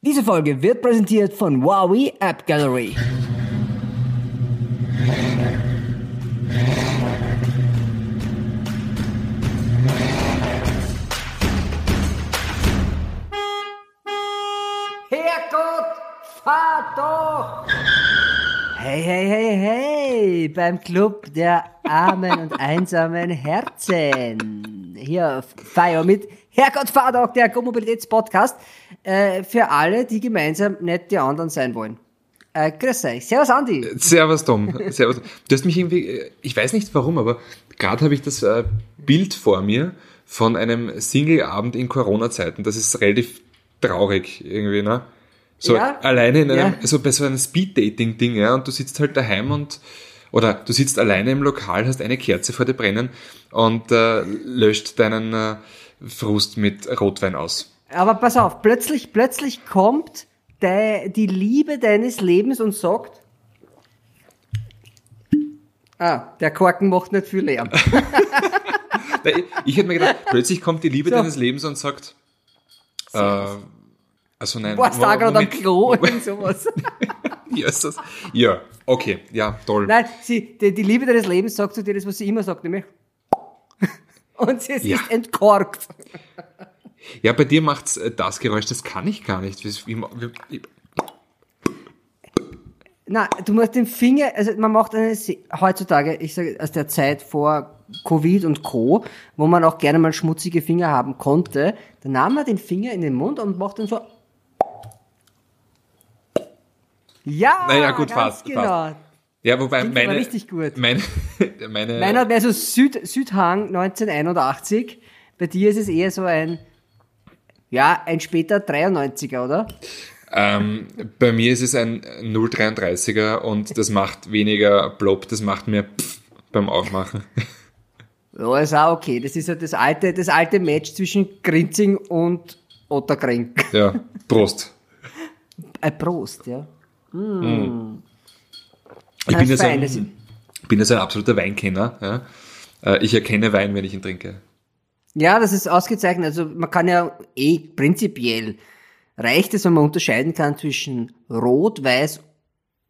Diese Folge wird präsentiert von Huawei App Gallery. Herrgott, fahr! Hey, hey, hey, hey, beim Club der armen und einsamen Herzen. Hier Feier mit Herrgott, doch, der Mobilitätspodcast äh, für alle, die gemeinsam nicht die anderen sein wollen. Äh, grüß euch. Servus, Andi. Servus, Tom. Servus. Du hast mich irgendwie, ich weiß nicht warum, aber gerade habe ich das äh, Bild vor mir von einem Single-Abend in Corona-Zeiten. Das ist relativ traurig irgendwie, ne? So Ja. alleine in einem, Ja. so bei so einem Speed-Dating-Ding, ja, und du sitzt halt daheim und, oder du sitzt alleine im Lokal, hast eine Kerze vor dir brennen und äh, löscht deinen äh, Frust mit Rotwein aus. Aber pass auf, plötzlich, plötzlich kommt de, die Liebe deines Lebens und sagt, ah, der Korken macht nicht viel Lärm. Da- Ich hätte mir gedacht, plötzlich kommt die Liebe So. deines Lebens und sagt, äh, also nein. Warst da Moment, gerade am. Klo und sowas. Ja, ist das? Ja, okay, ja, toll. Nein, sie, die, die Liebe deines Lebens sagt zu dir das, was sie immer sagt, nämlich und sie Ja. ist entkorkt. Ja, bei dir macht's äh, das Geräusch, das kann ich gar nicht. Na, du musst den Finger, also man macht eine, heutzutage, ich sage aus der Zeit vor Covid und Co., wo man auch gerne mal schmutzige Finger haben konnte, dann nahm man den Finger in den Mund und macht dann so. Ja, Naja, gut, fast, genau. fast. ja, wobei Klingt meine, richtig gut. meine, meine, Meiner hat mehr so Süd, Südhang 1981. Bei dir ist es eher so ein, ja, ein später 93er, oder? ähm, bei mir ist es ein 033er und das macht weniger Blob, das macht mehr Pff beim Aufmachen. Ja, ist auch okay. Das ist ja das alte, das alte Match zwischen Grinzing und Otterkring. Ja, Prost. Ein Prost, ja. Ich Das bin ist ja so fein, ein, bin so ein absoluter Weinkenner. Ja. Äh, Ich erkenne Wein, wenn ich ihn trinke. Ja, das ist ausgezeichnet. Also man kann ja eh prinzipiell reicht es, wenn man unterscheiden kann zwischen Rot, Weiß,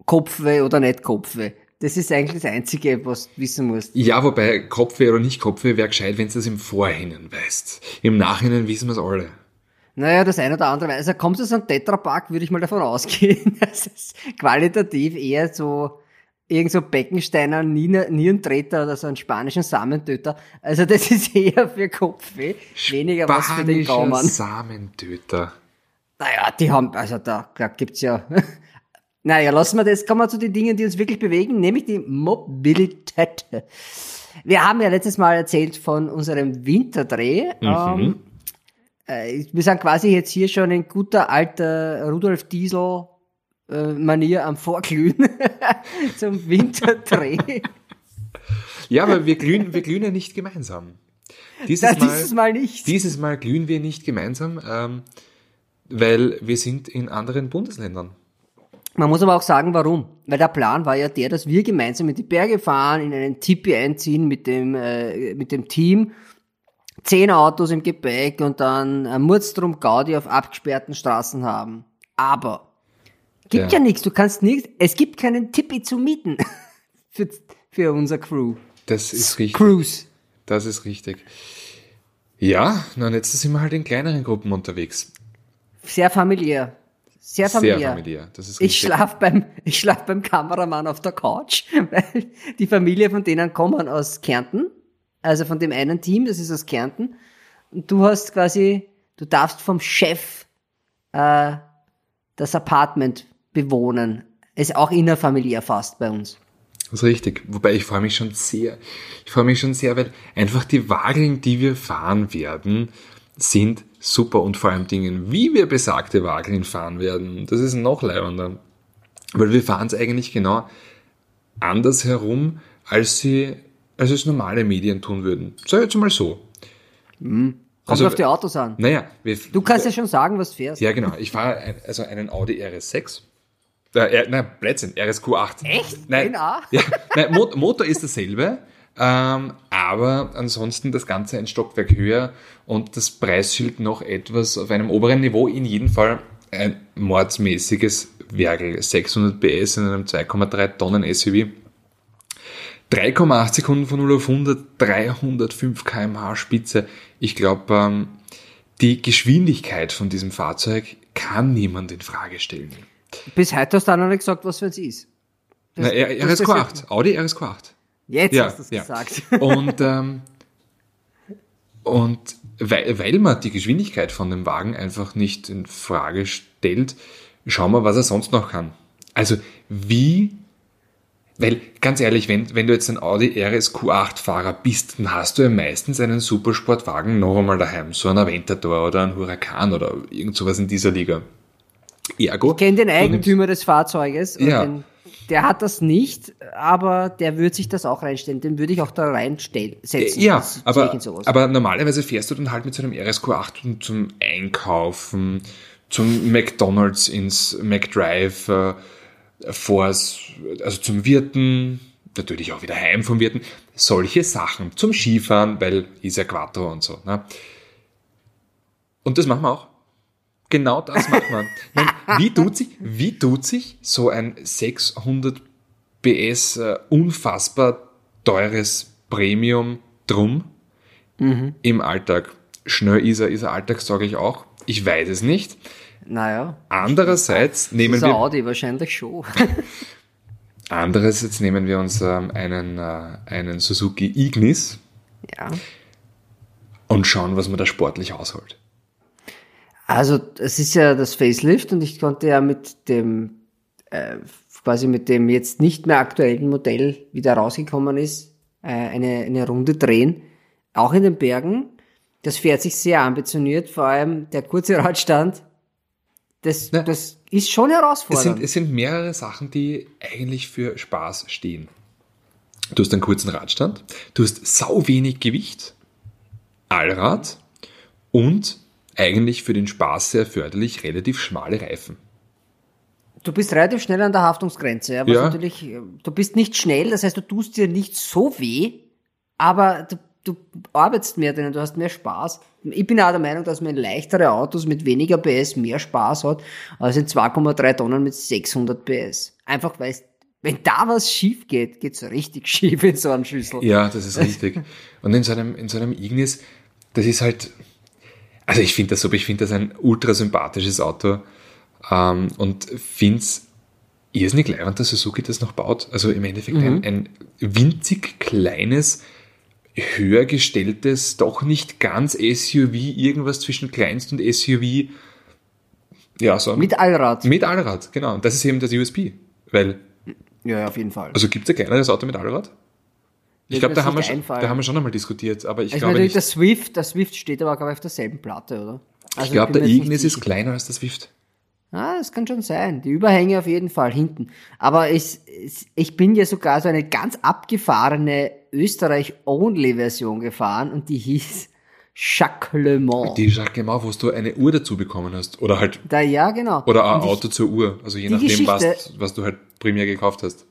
Kopfweh oder nicht Kopfweh. Das ist eigentlich das Einzige, was du wissen musst. Ja, wobei Kopfweh oder nicht Kopfweh wäre gescheit, wenn du das im Vorhinein weißt. Im Nachhinein wissen wir es alle. Naja, das eine oder andere. Also kommt es an Tetrapack, würde ich mal davon ausgehen, dass es qualitativ eher so irgend so Beckensteiner, Nier- Nierentreter oder so einen spanischen Samentöter. Also das ist eher für Kopfweh, weniger was für den Spanischer Gaumann. Samentöter. Naja, die haben, also da, da gibt's ja. naja, lassen wir das, kommen wir zu den Dingen, die uns wirklich bewegen, nämlich die Mobilität. Wir haben ja letztes Mal erzählt von unserem Winterdreh. Ähm, äh, wir sind quasi jetzt hier schon in guter alter Rudolf Diesel äh, Manier am Vorglühen zum Winterdreh. Ja, aber wir glühen, wir glühen ja nicht gemeinsam. Dieses, Na, Mal, dieses Mal nicht. Dieses Mal glühen wir nicht gemeinsam, ähm, weil wir sind in anderen Bundesländern. Man muss aber auch sagen, warum. Weil der Plan war ja der, dass wir gemeinsam in die Berge fahren, in einen Tipi einziehen mit dem, äh, mit dem Team, zehn Autos im Gepäck und dann ein Murztrum Gaudi auf abgesperrten Straßen haben. Aber gibt ja, Ja. nichts, du kannst nicht, es gibt keinen Tipi zu mieten für, für unser Crew. Das ist richtig. Cruise. Das ist richtig. Ja, na, jetzt sind wir halt in kleineren Gruppen unterwegs. Sehr familiär. Sehr familiär. Sehr familiär. Das ist Ich richtig. schlaf beim, ich schlaf beim Kameramann auf der Couch, weil die Familie von denen kommen aus Kärnten. Also von dem einen Team, das ist aus Kärnten. Und du hast quasi, du darfst vom Chef äh, das Apartment bewohnen. Ist auch innerfamiliär fast bei uns. Das ist richtig. Wobei ich freue mich schon sehr. Ich freue mich schon sehr, weil einfach die Wageln, die wir fahren werden, sind super und vor allem Dingen, wie wir besagte Wageln fahren werden, das ist noch leibender. Weil wir fahren es eigentlich genau anders herum, als sie, als es normale Medien tun würden. Sag jetzt mal so. Kommt Also- auf die Autos an. Naja, wir, Du kannst ja schon sagen, was du fährst. ja genau, ich fahre ein, also einen Audi RS6. Äh, nein, Blödsinn, RSQ8. Echt? Nein, Den auch? ja, nein Mot Motor ist dasselbe, ähm, aber ansonsten das Ganze ein Stockwerk höher und das Preisschild noch etwas auf einem oberen Niveau. In jedem Fall ein mordsmäßiges Werkel. 600 PS in einem 2,3 Tonnen SUV. 3,8 Sekunden von 0 auf 100, 305 kmh Spitze. Ich glaube, ähm, die Geschwindigkeit von diesem Fahrzeug kann niemand in Frage stellen. Bis heute hast du auch noch nicht gesagt, was für es ist. Das, Na, RSQ8, Audi RSQ8. Jetzt ja, hast du es ja. gesagt. Und, ähm, und weil, weil man die Geschwindigkeit von dem Wagen einfach nicht in Frage stellt, schauen wir, was er sonst noch kann. Also wie, weil ganz ehrlich, wenn, wenn du jetzt ein Audi RSQ8-Fahrer bist, dann hast du ja meistens einen Supersportwagen noch einmal daheim, so ein Aventador oder ein Huracan oder irgend sowas in dieser Liga. Ergo, ich kenne den Eigentümer des Fahrzeuges. Ja. Den, der hat das nicht, aber der würde sich das auch reinstellen. Den würde ich auch da reinsetzen. Ja, aber, aber normalerweise fährst du dann halt mit so einem RSQ8 zum Einkaufen, zum McDonalds ins McDrive, äh, vors, also zum Wirten, natürlich auch wieder heim vom Wirten, solche Sachen, zum Skifahren, weil ist ja Quattro und so. Ne? Und das machen wir auch. Genau das macht man. Meine, wie, tut sich, wie tut sich so ein 600 PS äh, unfassbar teures Premium drum mhm. im Alltag? Schnell ist er, ist er Alltag, sage ich auch. Ich weiß es nicht. Naja. Andererseits nehmen wir. Audi wahrscheinlich schon. Andererseits nehmen wir uns ähm, einen, äh, einen Suzuki Ignis. Ja. Und schauen, was man da sportlich ausholt. Also es ist ja das Facelift und ich konnte ja mit dem äh, quasi mit dem jetzt nicht mehr aktuellen Modell, wie der rausgekommen ist, äh, eine, eine Runde drehen. Auch in den Bergen. Das fährt sich sehr ambitioniert, vor allem der kurze Radstand. Das, ja. das ist schon herausfordernd. Es sind, es sind mehrere Sachen, die eigentlich für Spaß stehen. Du hast einen kurzen Radstand, du hast sau wenig Gewicht, Allrad und eigentlich für den Spaß sehr förderlich, relativ schmale Reifen. Du bist relativ schnell an der Haftungsgrenze, ja, ja. natürlich, du bist nicht schnell, das heißt, du tust dir nicht so weh, aber du, du arbeitest mehr drin, du hast mehr Spaß. Ich bin auch der Meinung, dass man leichtere Autos mit weniger PS mehr Spaß hat, als in 2,3 Tonnen mit 600 PS. Einfach weil wenn da was schief geht, geht's richtig schief in so einem Schlüssel. Ja, das ist richtig. Und in so einem, in so einem Ignis, das ist halt, also ich finde das super, ich finde das ein ultra sympathisches Auto ähm, und finde es irrsinnig leibend, dass Suzuki das noch baut. Also im Endeffekt mhm. ein, ein winzig kleines, höher gestelltes, doch nicht ganz SUV, irgendwas zwischen Kleinst und SUV. Ja, so. Mit Allrad. Mit Allrad, genau. Und das ist eben das USB. Weil. Ja, auf jeden Fall. Also gibt es ein kleineres Auto mit Allrad? Ich glaube, da, haben wir schon, da haben wir schon einmal diskutiert, aber ich, ich glaube nicht. Der Swift, der Swift steht aber, glaube ich, auf derselben Platte, oder? Also ich glaube, der Ignis ist kleiner als der Swift. Ah, das kann schon sein. Die Überhänge auf jeden Fall hinten. Aber ich, ich bin ja sogar so eine ganz abgefahrene Österreich-Only-Version gefahren und die hieß Jacques Le Mans. Die Jacques Le Mans, wo du eine Uhr dazu bekommen hast. Oder halt. Da, ja, genau. Oder ein Auto zur Uhr. Also je nachdem, was, was du halt primär gekauft hast.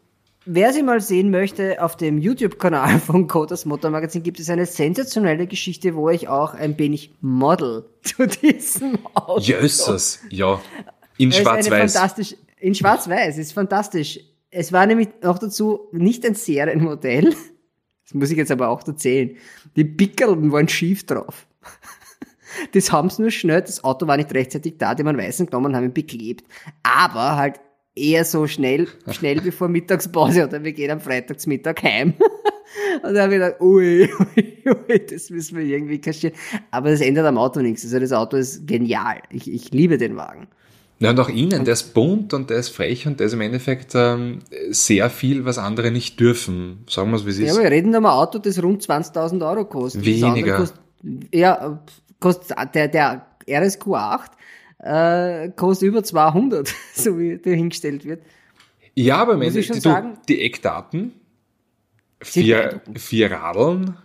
Wer sie mal sehen möchte, auf dem YouTube-Kanal von Kodas Motor Magazin gibt es eine sensationelle Geschichte, wo ich auch ein wenig Model zu diesem Auto. Jesus, ja. In Schwarz-Weiß. In Schwarz-Weiß, ist fantastisch. Es war nämlich noch dazu nicht ein Serienmodell. Das muss ich jetzt aber auch erzählen. Die Pickeln waren schief drauf. Das haben sie nur schnell, das Auto war nicht rechtzeitig da, die man Weißen genommen haben, beklebt. Aber halt eher so schnell, schnell bevor Mittagspause oder wir gehen am Freitagsmittag heim. Und da habe ich gedacht, ui, ui, ui, das müssen wir irgendwie kaschieren. Aber das ändert am Auto nichts. Also das Auto ist genial. Ich, ich liebe den Wagen. Ja, und auch innen, der ist bunt und der ist frech und der ist im Endeffekt ähm, sehr viel, was andere nicht dürfen. Sagen wir es, wie es ist. Ja, aber wir reden da mal ein Auto, das rund 20.000 Euro kostet. Weniger. Kostet, ja, kostet der, der RSQ8 äh, kostet über 200, so wie der hingestellt wird. Ja, aber ich du, die Eckdaten, vier, vier Radeln.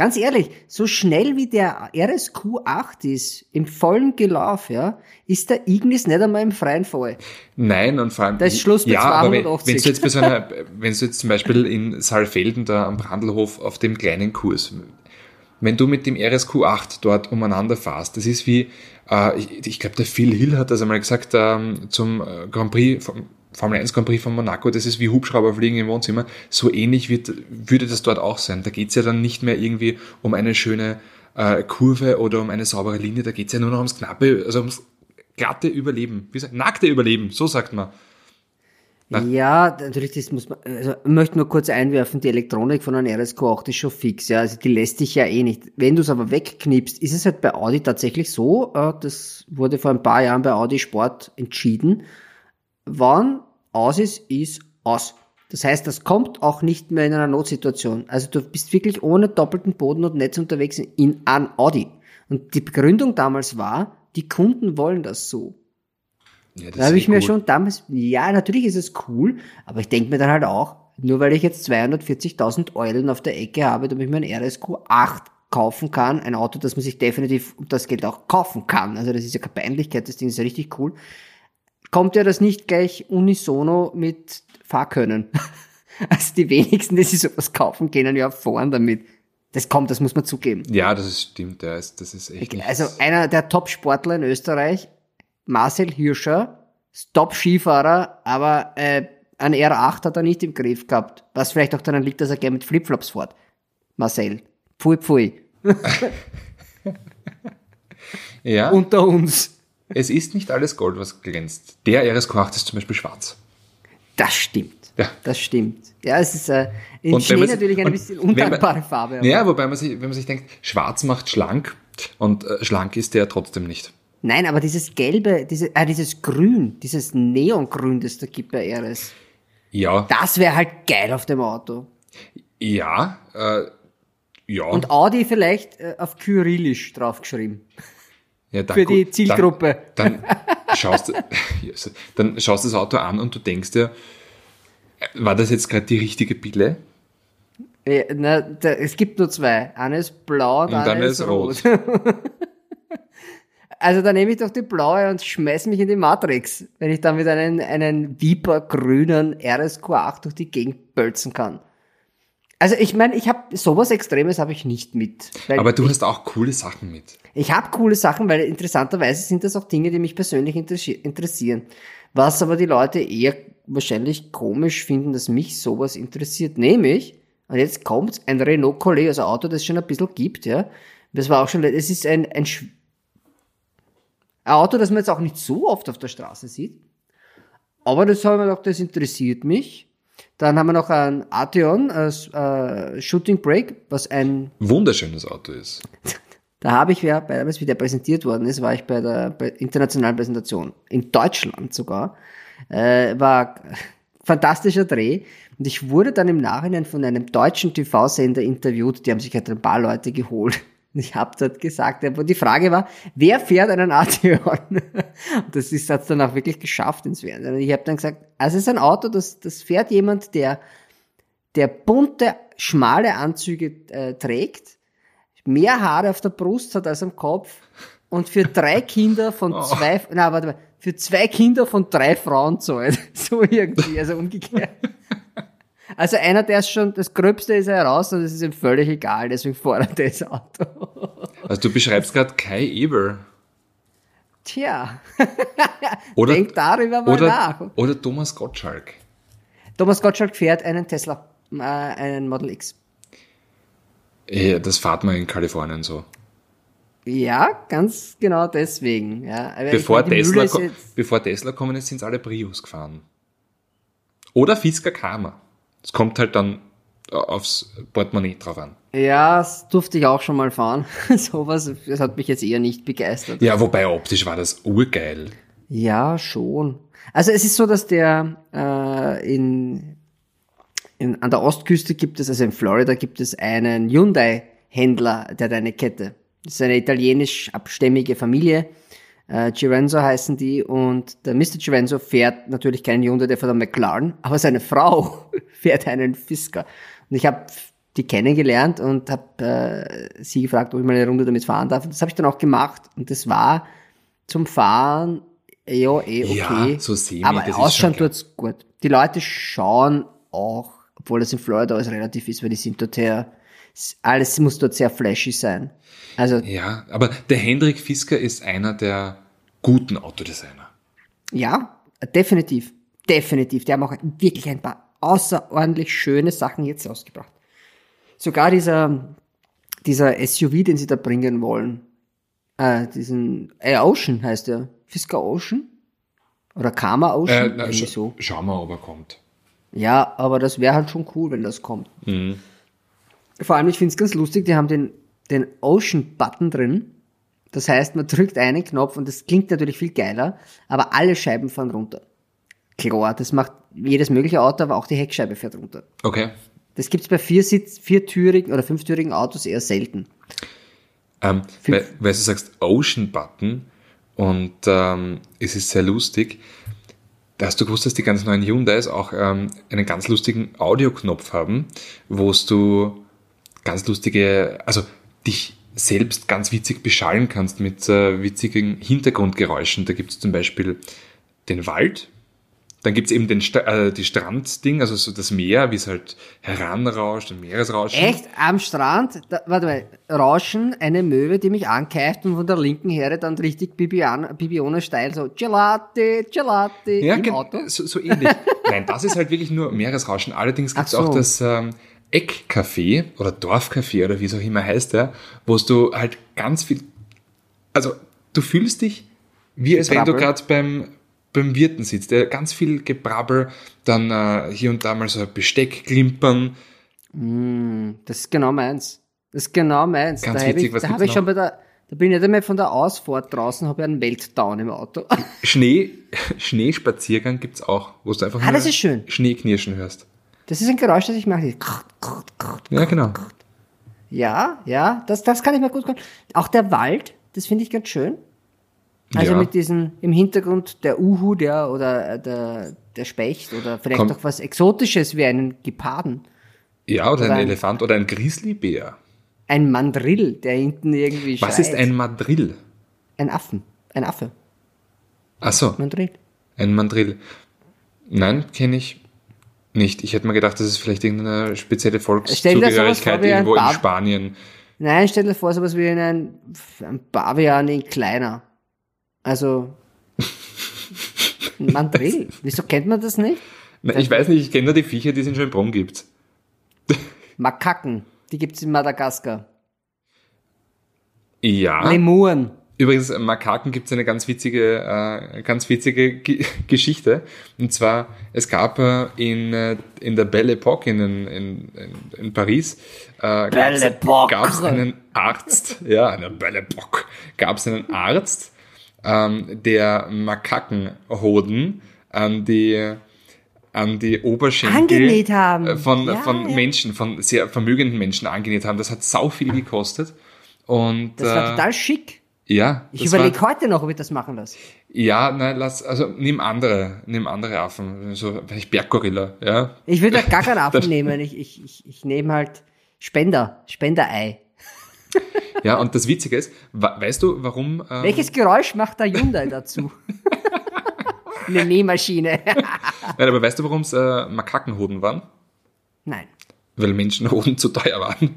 Ganz ehrlich, so schnell wie der RSQ8 ist, im vollen Gelauf, ja, ist der Ignis nicht einmal im freien Fall. Nein, und vor allem. Da ist Schluss bei ja, 280. Aber wenn, wenn du jetzt bei so einer, wenn du jetzt zum Beispiel in Saalfelden da am Brandelhof auf dem kleinen Kurs, wenn du mit dem RSQ8 dort umeinander fährst, das ist wie, äh, ich, ich glaube, der Phil Hill hat das einmal gesagt ähm, zum äh, Grand Prix, vom Formel 1 Grand Prix von Monaco, das ist wie Hubschrauberfliegen im Wohnzimmer. So ähnlich wird, würde das dort auch sein. Da geht's ja dann nicht mehr irgendwie um eine schöne äh, Kurve oder um eine saubere Linie, da geht's ja nur noch ums knappe, also ums glatte Überleben. Wie sagt, nackte Überleben, so sagt man. Na. Ja, natürlich, das muss man, also ich möchte nur kurz einwerfen, die Elektronik von einem RSQ8 ist schon fix, ja, also die lässt dich ja eh nicht. Wenn du es aber wegknipst, ist es halt bei Audi tatsächlich so, äh, das wurde vor ein paar Jahren bei Audi Sport entschieden, wann aus ist, ist aus. Das heißt, das kommt auch nicht mehr in einer Notsituation. Also du bist wirklich ohne doppelten Boden und Netz unterwegs in an Audi. Und die Begründung damals war, die Kunden wollen das so. Ja, da habe ich mir schon damals, ja, natürlich ist es cool, aber ich denke mir dann halt auch, nur weil ich jetzt 240.000 Eulen auf der Ecke habe, damit ich mir ein RSQ 8 kaufen kann, ein Auto, das man sich definitiv um das Geld auch kaufen kann. Also das ist ja keine Peinlichkeit, das Ding ist ja richtig cool. Kommt ja das nicht gleich unisono mit Fahrkönnen. also die wenigsten, die sich sowas kaufen, gehen ja fahren damit. Das kommt, das muss man zugeben. Ja, das ist, stimmt, das ist echt. Also einer der Top-Sportler in Österreich Marcel Hirscher, Stop-Skifahrer, aber äh, ein R8 hat er nicht im Griff gehabt. Was vielleicht auch daran liegt, dass er gerne mit Flipflops fährt. Marcel. Pfui, pfui. ja. Unter uns. Es ist nicht alles Gold, was glänzt. Der RSQ8 ist zum Beispiel schwarz. Das stimmt. Ja. Das stimmt. Ja, es ist äh, in und Schnee natürlich eine bisschen undankbare Farbe. Aber. Ja, wobei man sich, wenn man sich denkt, schwarz macht schlank und äh, schlank ist der trotzdem nicht. Nein, aber dieses gelbe, diese, äh, dieses Grün, dieses Neongrün, das da gibt bei RS. Ja. Das wäre halt geil auf dem Auto. Ja, äh, ja. Und Audi vielleicht äh, auf Kyrillisch draufgeschrieben. Ja, dann, Für die Zielgruppe. Dann, dann, schaust, dann schaust du das Auto an und du denkst dir, äh, war das jetzt gerade die richtige Pille? Ja, na, da, es gibt nur zwei. Eine ist blau und, und eine ist rot. rot. Also da nehme ich doch die blaue und schmeiß mich in die Matrix, wenn ich damit einen, einen Viper-grünen RSQ8 durch die Gegend bölzen kann. Also ich meine, ich habe sowas Extremes habe ich nicht mit. Aber du ich, hast auch coole Sachen mit. Ich habe coole Sachen, weil interessanterweise sind das auch Dinge, die mich persönlich interessieren. Was aber die Leute eher wahrscheinlich komisch finden, dass mich sowas interessiert. Nämlich, und jetzt kommt ein Renault Collet, also ein Auto, das es schon ein bisschen gibt, ja. Das war auch schon, es ist ein, ein ein Auto, das man jetzt auch nicht so oft auf der Straße sieht. Aber das haben wir gedacht, das interessiert mich. Dann haben wir noch ein Arteon als äh, Shooting Brake, was ein wunderschönes Auto ist. Da habe ich ja, damals wie der präsentiert worden ist, war ich bei der bei internationalen Präsentation. In Deutschland sogar. Äh, war fantastischer Dreh. Und ich wurde dann im Nachhinein von einem deutschen TV-Sender interviewt. Die haben sich halt ein paar Leute geholt. Ich habe dort gesagt, aber die Frage war, wer fährt einen Arteon? Und das ist hat's dann auch wirklich geschafft ins Fernsehen. Und ich habe dann gesagt, also es ist ein Auto, das, das fährt jemand, der, der bunte, schmale Anzüge äh, trägt, mehr Haare auf der Brust hat als am Kopf und für drei Kinder von oh. zwei, na warte mal, für zwei Kinder von drei Frauen zahlt. So irgendwie, also umgekehrt. Also einer, der ist schon, das Gröbste ist er heraus und es ist ihm völlig egal, deswegen fordert er das Auto. Also du beschreibst gerade Kai Eber. Tja. Oder, Denk darüber mal oder, nach. Oder Thomas Gottschalk. Thomas Gottschalk fährt einen Tesla, äh, einen Model X. Ja, das fahrt man in Kalifornien so. Ja, ganz genau deswegen. Ja. Bevor, Tesla, bevor Tesla kommen ist, sind alle Prius gefahren. Oder Fisker Karma. Es kommt halt dann äh, aufs Portemonnaie drauf an. Ja, das durfte ich auch schon mal fahren. Sowas, das hat mich jetzt eher nicht begeistert. Ja, wobei optisch war das urgeil. Ja, schon. Also es ist so, dass der äh, in, in, an der Ostküste gibt es, also in Florida gibt es einen Hyundai-Händler, der hat eine Kette. Das ist eine italienisch abstämmige Familie äh, Girenzo heißen die und der Mr. Girenzo fährt natürlich keinen Hyundai, der fährt einen McLaren, aber seine Frau fährt einen Fisker. Und ich habe die kennengelernt und habe äh, sie gefragt, ob ich mal eine Runde damit fahren darf. Und das habe ich dann auch gemacht und das war zum Fahren ja eh okay. Ja, so semi, aber ausschauen tut's gut. Die Leute schauen auch, obwohl das in Florida alles relativ ist, weil die sind dort her Alles muss dort sehr flashy sein. Also, Ja, aber der Hendrik Fisker ist einer der guten Autodesigner. ja, definitiv. Definitiv. Die haben auch wirklich ein paar außerordentlich schöne Sachen jetzt rausgebracht. Sogar dieser, dieser SUV, den sie da bringen wollen, äh, diesen äh, Ocean heißt der. Fisker Ocean? Oder Karma Äh, Ocean? na, Irgendwie sch so. Schauen wir, ob er kommt. Ja, aber das wäre halt schon cool, wenn das kommt. Mhm. Vor allem, ich finde es ganz lustig, die haben den, den Ocean-Button drin. Das heißt, man drückt einen Knopf und das klingt natürlich viel geiler, aber alle Scheiben fahren runter. Klar, das macht jedes mögliche Auto, aber auch die Heckscheibe fährt runter. Okay. Das gibt's bei vier Sitz, viertürigen oder fünftürigen Autos eher selten. Ähm, weil, weil du sagst Ocean Button und ähm, es ist sehr lustig. Da hast du gewusst, dass die ganz neuen Hyundais auch ähm, einen ganz lustigen Audioknopf haben, wo du ganz lustige, also dich selbst ganz witzig beschallen kannst mit äh, witzigen Hintergrundgeräuschen. Da gibt es zum Beispiel den Wald, dann gibt es eben den Sta äh, die Strandding, also so das Meer, wie es halt heranrauscht, ein Meeresrauschen. Echt? Am Strand? Da, warte mal. Rauschen, eine Möwe, die mich ankeift und von der linken Heere dann richtig Bibian, Bibione-Style so Gelati, Gelati Ja, im Auto. So, so ähnlich. Nein, das ist halt wirklich nur Meeresrauschen. Allerdings gibt es so. auch das ähm, Eckcafé oder Dorfcafé oder wie es auch immer heißt, ja, wo du halt ganz viel, also du fühlst dich wie als wenn du gerade beim, beim Wirten sitzt. Der ganz viel Gebrabbel, dann äh, hier und da mal so ein Besteck klimpern. Das ist genau meins. Das ist genau meins. Ganz da habe witzig, ich, was da habe ich schon bei der, da bin ich nicht einmal von der Ausfahrt draußen, habe ich einen Meltdown im Auto. Schnee, Schneespaziergang gibt's auch, wo du einfach Ah, nur das ist schön. Schneeknirschen hörst. Das ist ein Geräusch, das ich mache. Ja, genau. Ja, ja, das, das kann ich mir gut können. Auch der Wald, das finde ich ganz schön. Also Ja. mit diesem im Hintergrund der Uhu, der oder äh, der, der Specht oder vielleicht Komm. auch was Exotisches wie einen Geparden. Ja, oder, Oder ein ein- Elefant oder ein Grizzlybär. Ein Mandrill, der hinten irgendwie Was schreit. ist ein Madrill? Ein Affen. Ein Affe. Ach so. Mandrill. Ein Mandrill. Nein, kenne ich nicht. Ich hätte mir gedacht, das ist vielleicht irgendeine spezielle Volkszugehörigkeit irgendwo in Spanien. Nein, stell dir vor, sowas wie ein, ein Bavian in kleiner. Also ein Mandrill. Wieso kennt man das nicht? Na, ich weiß nicht, ich kenne nur die Viecher, die es in Schönbrunn gibt. Makaken. Die gibt's in Madagaskar. Ja. Lemuren. Übrigens, Makaken gibt es eine ganz witzige, äh, ganz witzige G Geschichte. Und zwar, es gab äh, in, äh, in der Belle Époque in, in, in, in Paris, äh, gab es einen Arzt, ja, in der Belle Époque, gab es einen Arzt, ähm, der Makakenhoden an die an die Oberschenkel Angenäht haben. äh, von, Ja, von ja. Menschen, von sehr vermögenden Menschen angenäht haben. Das hat sau viel gekostet. Und Das war äh, total schick. Ja, Ich überlege heute noch, ob ich das machen lasse. ja, nein, lass, also nimm andere, nimm andere Affen, so vielleicht Berggorilla, ja. Ich würde gar keinen Affen nehmen. Ich, ich, ich, ich nehme halt Spender. Spenderei. Ja, und das Witzige ist, weißt du, warum? Ähm, Welches Geräusch macht der Hyundai dazu? Eine Nähmaschine. Nein, aber weißt du, warum es äh, Makakenhoden waren? Nein. Weil Menschenhoden zu teuer waren.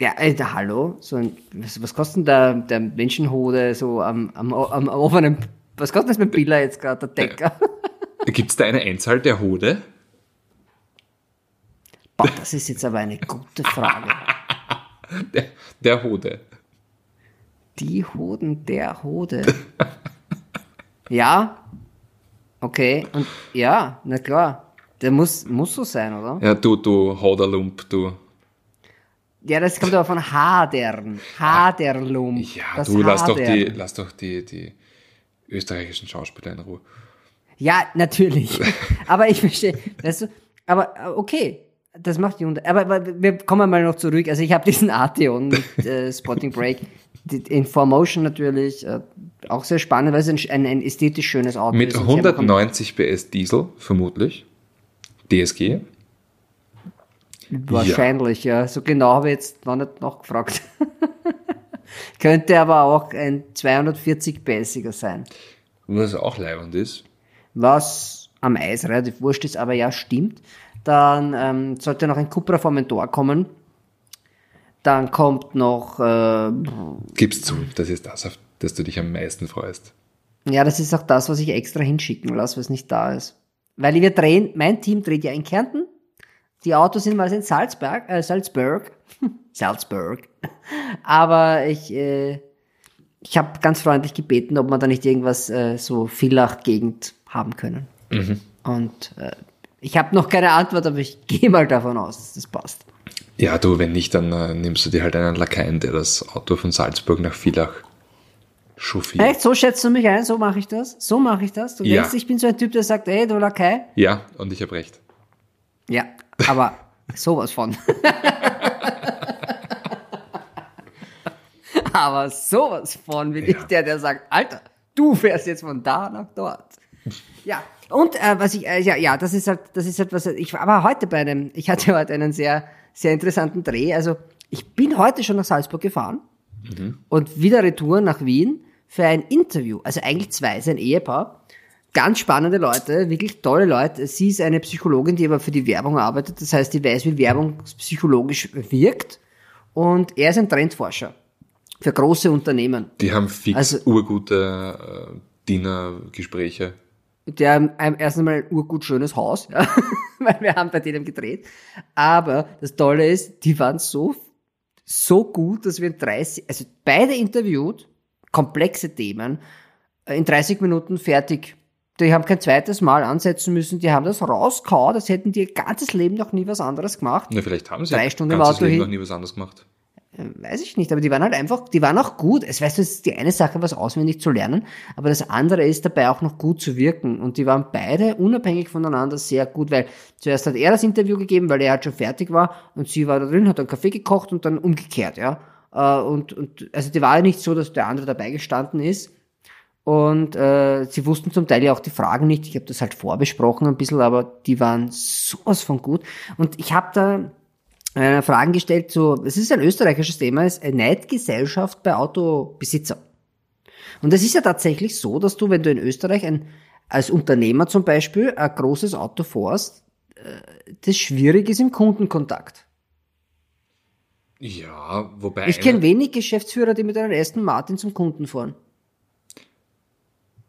Ja, äh, da, hallo. So ein, was, was kostet denn der, der Menschenhode so am, am, am, am offenen, was kostet das mit Billa jetzt gerade, der Decker? Gibt es da eine Einzahl der Hode? Boah, das ist jetzt aber eine gute Frage. Der, der Hode. Die Hoden der Hode. Ja. Okay. Und ja, na klar. Der muss, muss so sein, oder? Ja, du, du Hoderlump, du. Ja, das kommt aber von Hadern. Haderlum. Ja, Das du, lass doch, die, lass doch die, die österreichischen Schauspieler in Ruhe. Ja, natürlich. aber ich verstehe. Weißt du, aber okay. Das macht Hyundai. Aber, aber wir kommen mal noch zurück. Also ich habe diesen Arteon mit äh, Spotting Break. Die- In 4Motion natürlich. Äh, auch sehr spannend, weil es ein, ein, ein ästhetisch schönes Auto Mit ist. ein- 190 PS Diesel, vermutlich. DSG. Wahrscheinlich, ja. So genau habe ich jetzt noch nicht nachgefragt. Könnte aber auch ein 240 PSiger sein. Was auch leibend ist. Was am Eis relativ wurscht ist, aber ja, stimmt. Dann ähm, sollte noch ein Cupra Formentor kommen. Dann kommt noch, äh, Gib's zu, das ist das, auf das du dich am meisten freust. ja, das ist auch das, was ich extra hinschicken lasse, was nicht da ist. Weil wir drehen, mein Team dreht ja in Kärnten. Die Autos sind mal in Salzburg, äh, Salzburg, Salzburg. Aber ich, äh, ich habe ganz freundlich gebeten, ob wir da nicht irgendwas äh, so Villach-Gegend haben können. Und äh, ich habe noch keine Antwort, aber ich gehe mal davon aus, dass das passt. Ja, du, wenn nicht, dann äh, nimmst du dir halt einen Lakaien, der das Auto von Salzburg nach Villach chauffiert. Echt, so schätzt du mich ein, so mache ich das, so mache ich das. Du Ja. denkst, ich bin so ein Typ, der sagt, ey, du Lakai. Ja, und ich habe recht. Ja, aber sowas von. aber sowas von bin ich Ja. der, der sagt, Alter, du fährst jetzt von da nach dort. Ja, und äh, was ich, äh, ja, ja, das ist halt, das ist halt was, ich war heute bei einem, ich hatte heute einen sehr, sehr interessanten Dreh. Also ich bin heute schon nach Salzburg gefahren und wieder Retour nach Wien für ein Interview. Also eigentlich zwei, es ist ein Ehepaar. Ganz spannende Leute, wirklich tolle Leute. Sie ist eine Psychologin, die aber für die Werbung arbeitet. Das heißt, die weiß, wie Werbung psychologisch wirkt. Und er ist ein Trendforscher für große Unternehmen. Die haben fix Also- urgute äh, Dinnergespräche. Der ähm, erst einmal ein urgut schönes Haus, ja, weil wir haben bei denen gedreht. Aber das Tolle ist, die waren so, so gut, dass wir in 30, also beide interviewt, komplexe Themen, äh, in 30 Minuten fertig. Die haben kein zweites Mal ansetzen müssen, die haben das rauskaut, als hätten die ihr ganzes Leben noch nie was anderes gemacht. Na, vielleicht haben sie Drei Stunden im ganzes Auto Leben hin. noch nie was anderes gemacht. Weiß ich nicht, aber die waren halt einfach, die waren auch gut. Es weißt du, es ist die eine Sache, was auswendig zu lernen, aber das andere ist dabei auch noch gut zu wirken. Und die waren beide unabhängig voneinander sehr gut, weil zuerst hat er das Interview gegeben, weil er halt schon fertig war und sie war da drin, hat einen Kaffee gekocht und dann umgekehrt, ja. Äh, Und, und also die war ja nicht so, dass der andere dabei gestanden ist. Und äh, sie wussten zum Teil ja auch die Fragen nicht. Ich habe das halt vorbesprochen ein bisschen, aber die waren sowas von gut. Und ich habe da äh, Fragen gestellt zu, es ist ein österreichisches Thema, es ist eine Neidgesellschaft bei Autobesitzer. Und es ist ja tatsächlich so, dass du, wenn du in Österreich ein, als Unternehmer zum Beispiel ein großes Auto fährst, äh, das schwierig ist im Kundenkontakt. Ja, wobei. Ich kenne wenig Geschäftsführer, die mit einem Aston Martin zum Kunden fahren.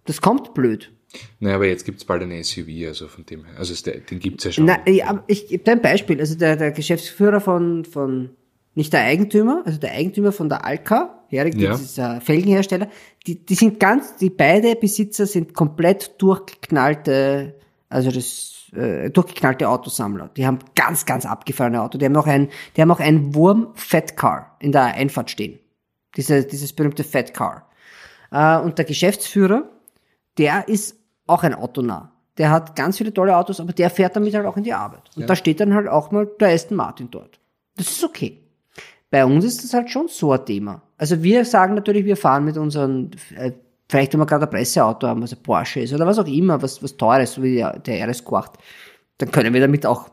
Das kommt blöd. Naja, aber jetzt gibt's bald eine SUV, also von dem her. Also den gibt's ja schon. Na, ja, ich gebe dir ein Beispiel. Also der, der Geschäftsführer von, von, nicht der Eigentümer, also der Eigentümer von der Alka, Erik, Ja. ein Felgenhersteller, die, die sind ganz, die beide Besitzer sind komplett durchgeknallte, also das, äh, durchgeknallte Autosammler. Die haben ganz, ganz abgefahrene Auto. Die haben noch ein, die haben auch ein Wurm Fat Car in der Einfahrt stehen. Diese, dieses berühmte Fat Car. Äh, und der Geschäftsführer, der ist auch ein Autonah. Der hat ganz viele tolle Autos, aber der fährt damit halt auch in die Arbeit. Und da steht dann halt auch mal der Aston Martin dort. Das ist okay. Bei uns ist das halt schon so ein Thema. Also wir sagen natürlich, wir fahren mit unseren, äh, vielleicht wenn wir gerade ein Presseauto haben, was ein Porsche ist oder was auch immer, was, was teures, so wie der, der RS 8 dann können wir damit auch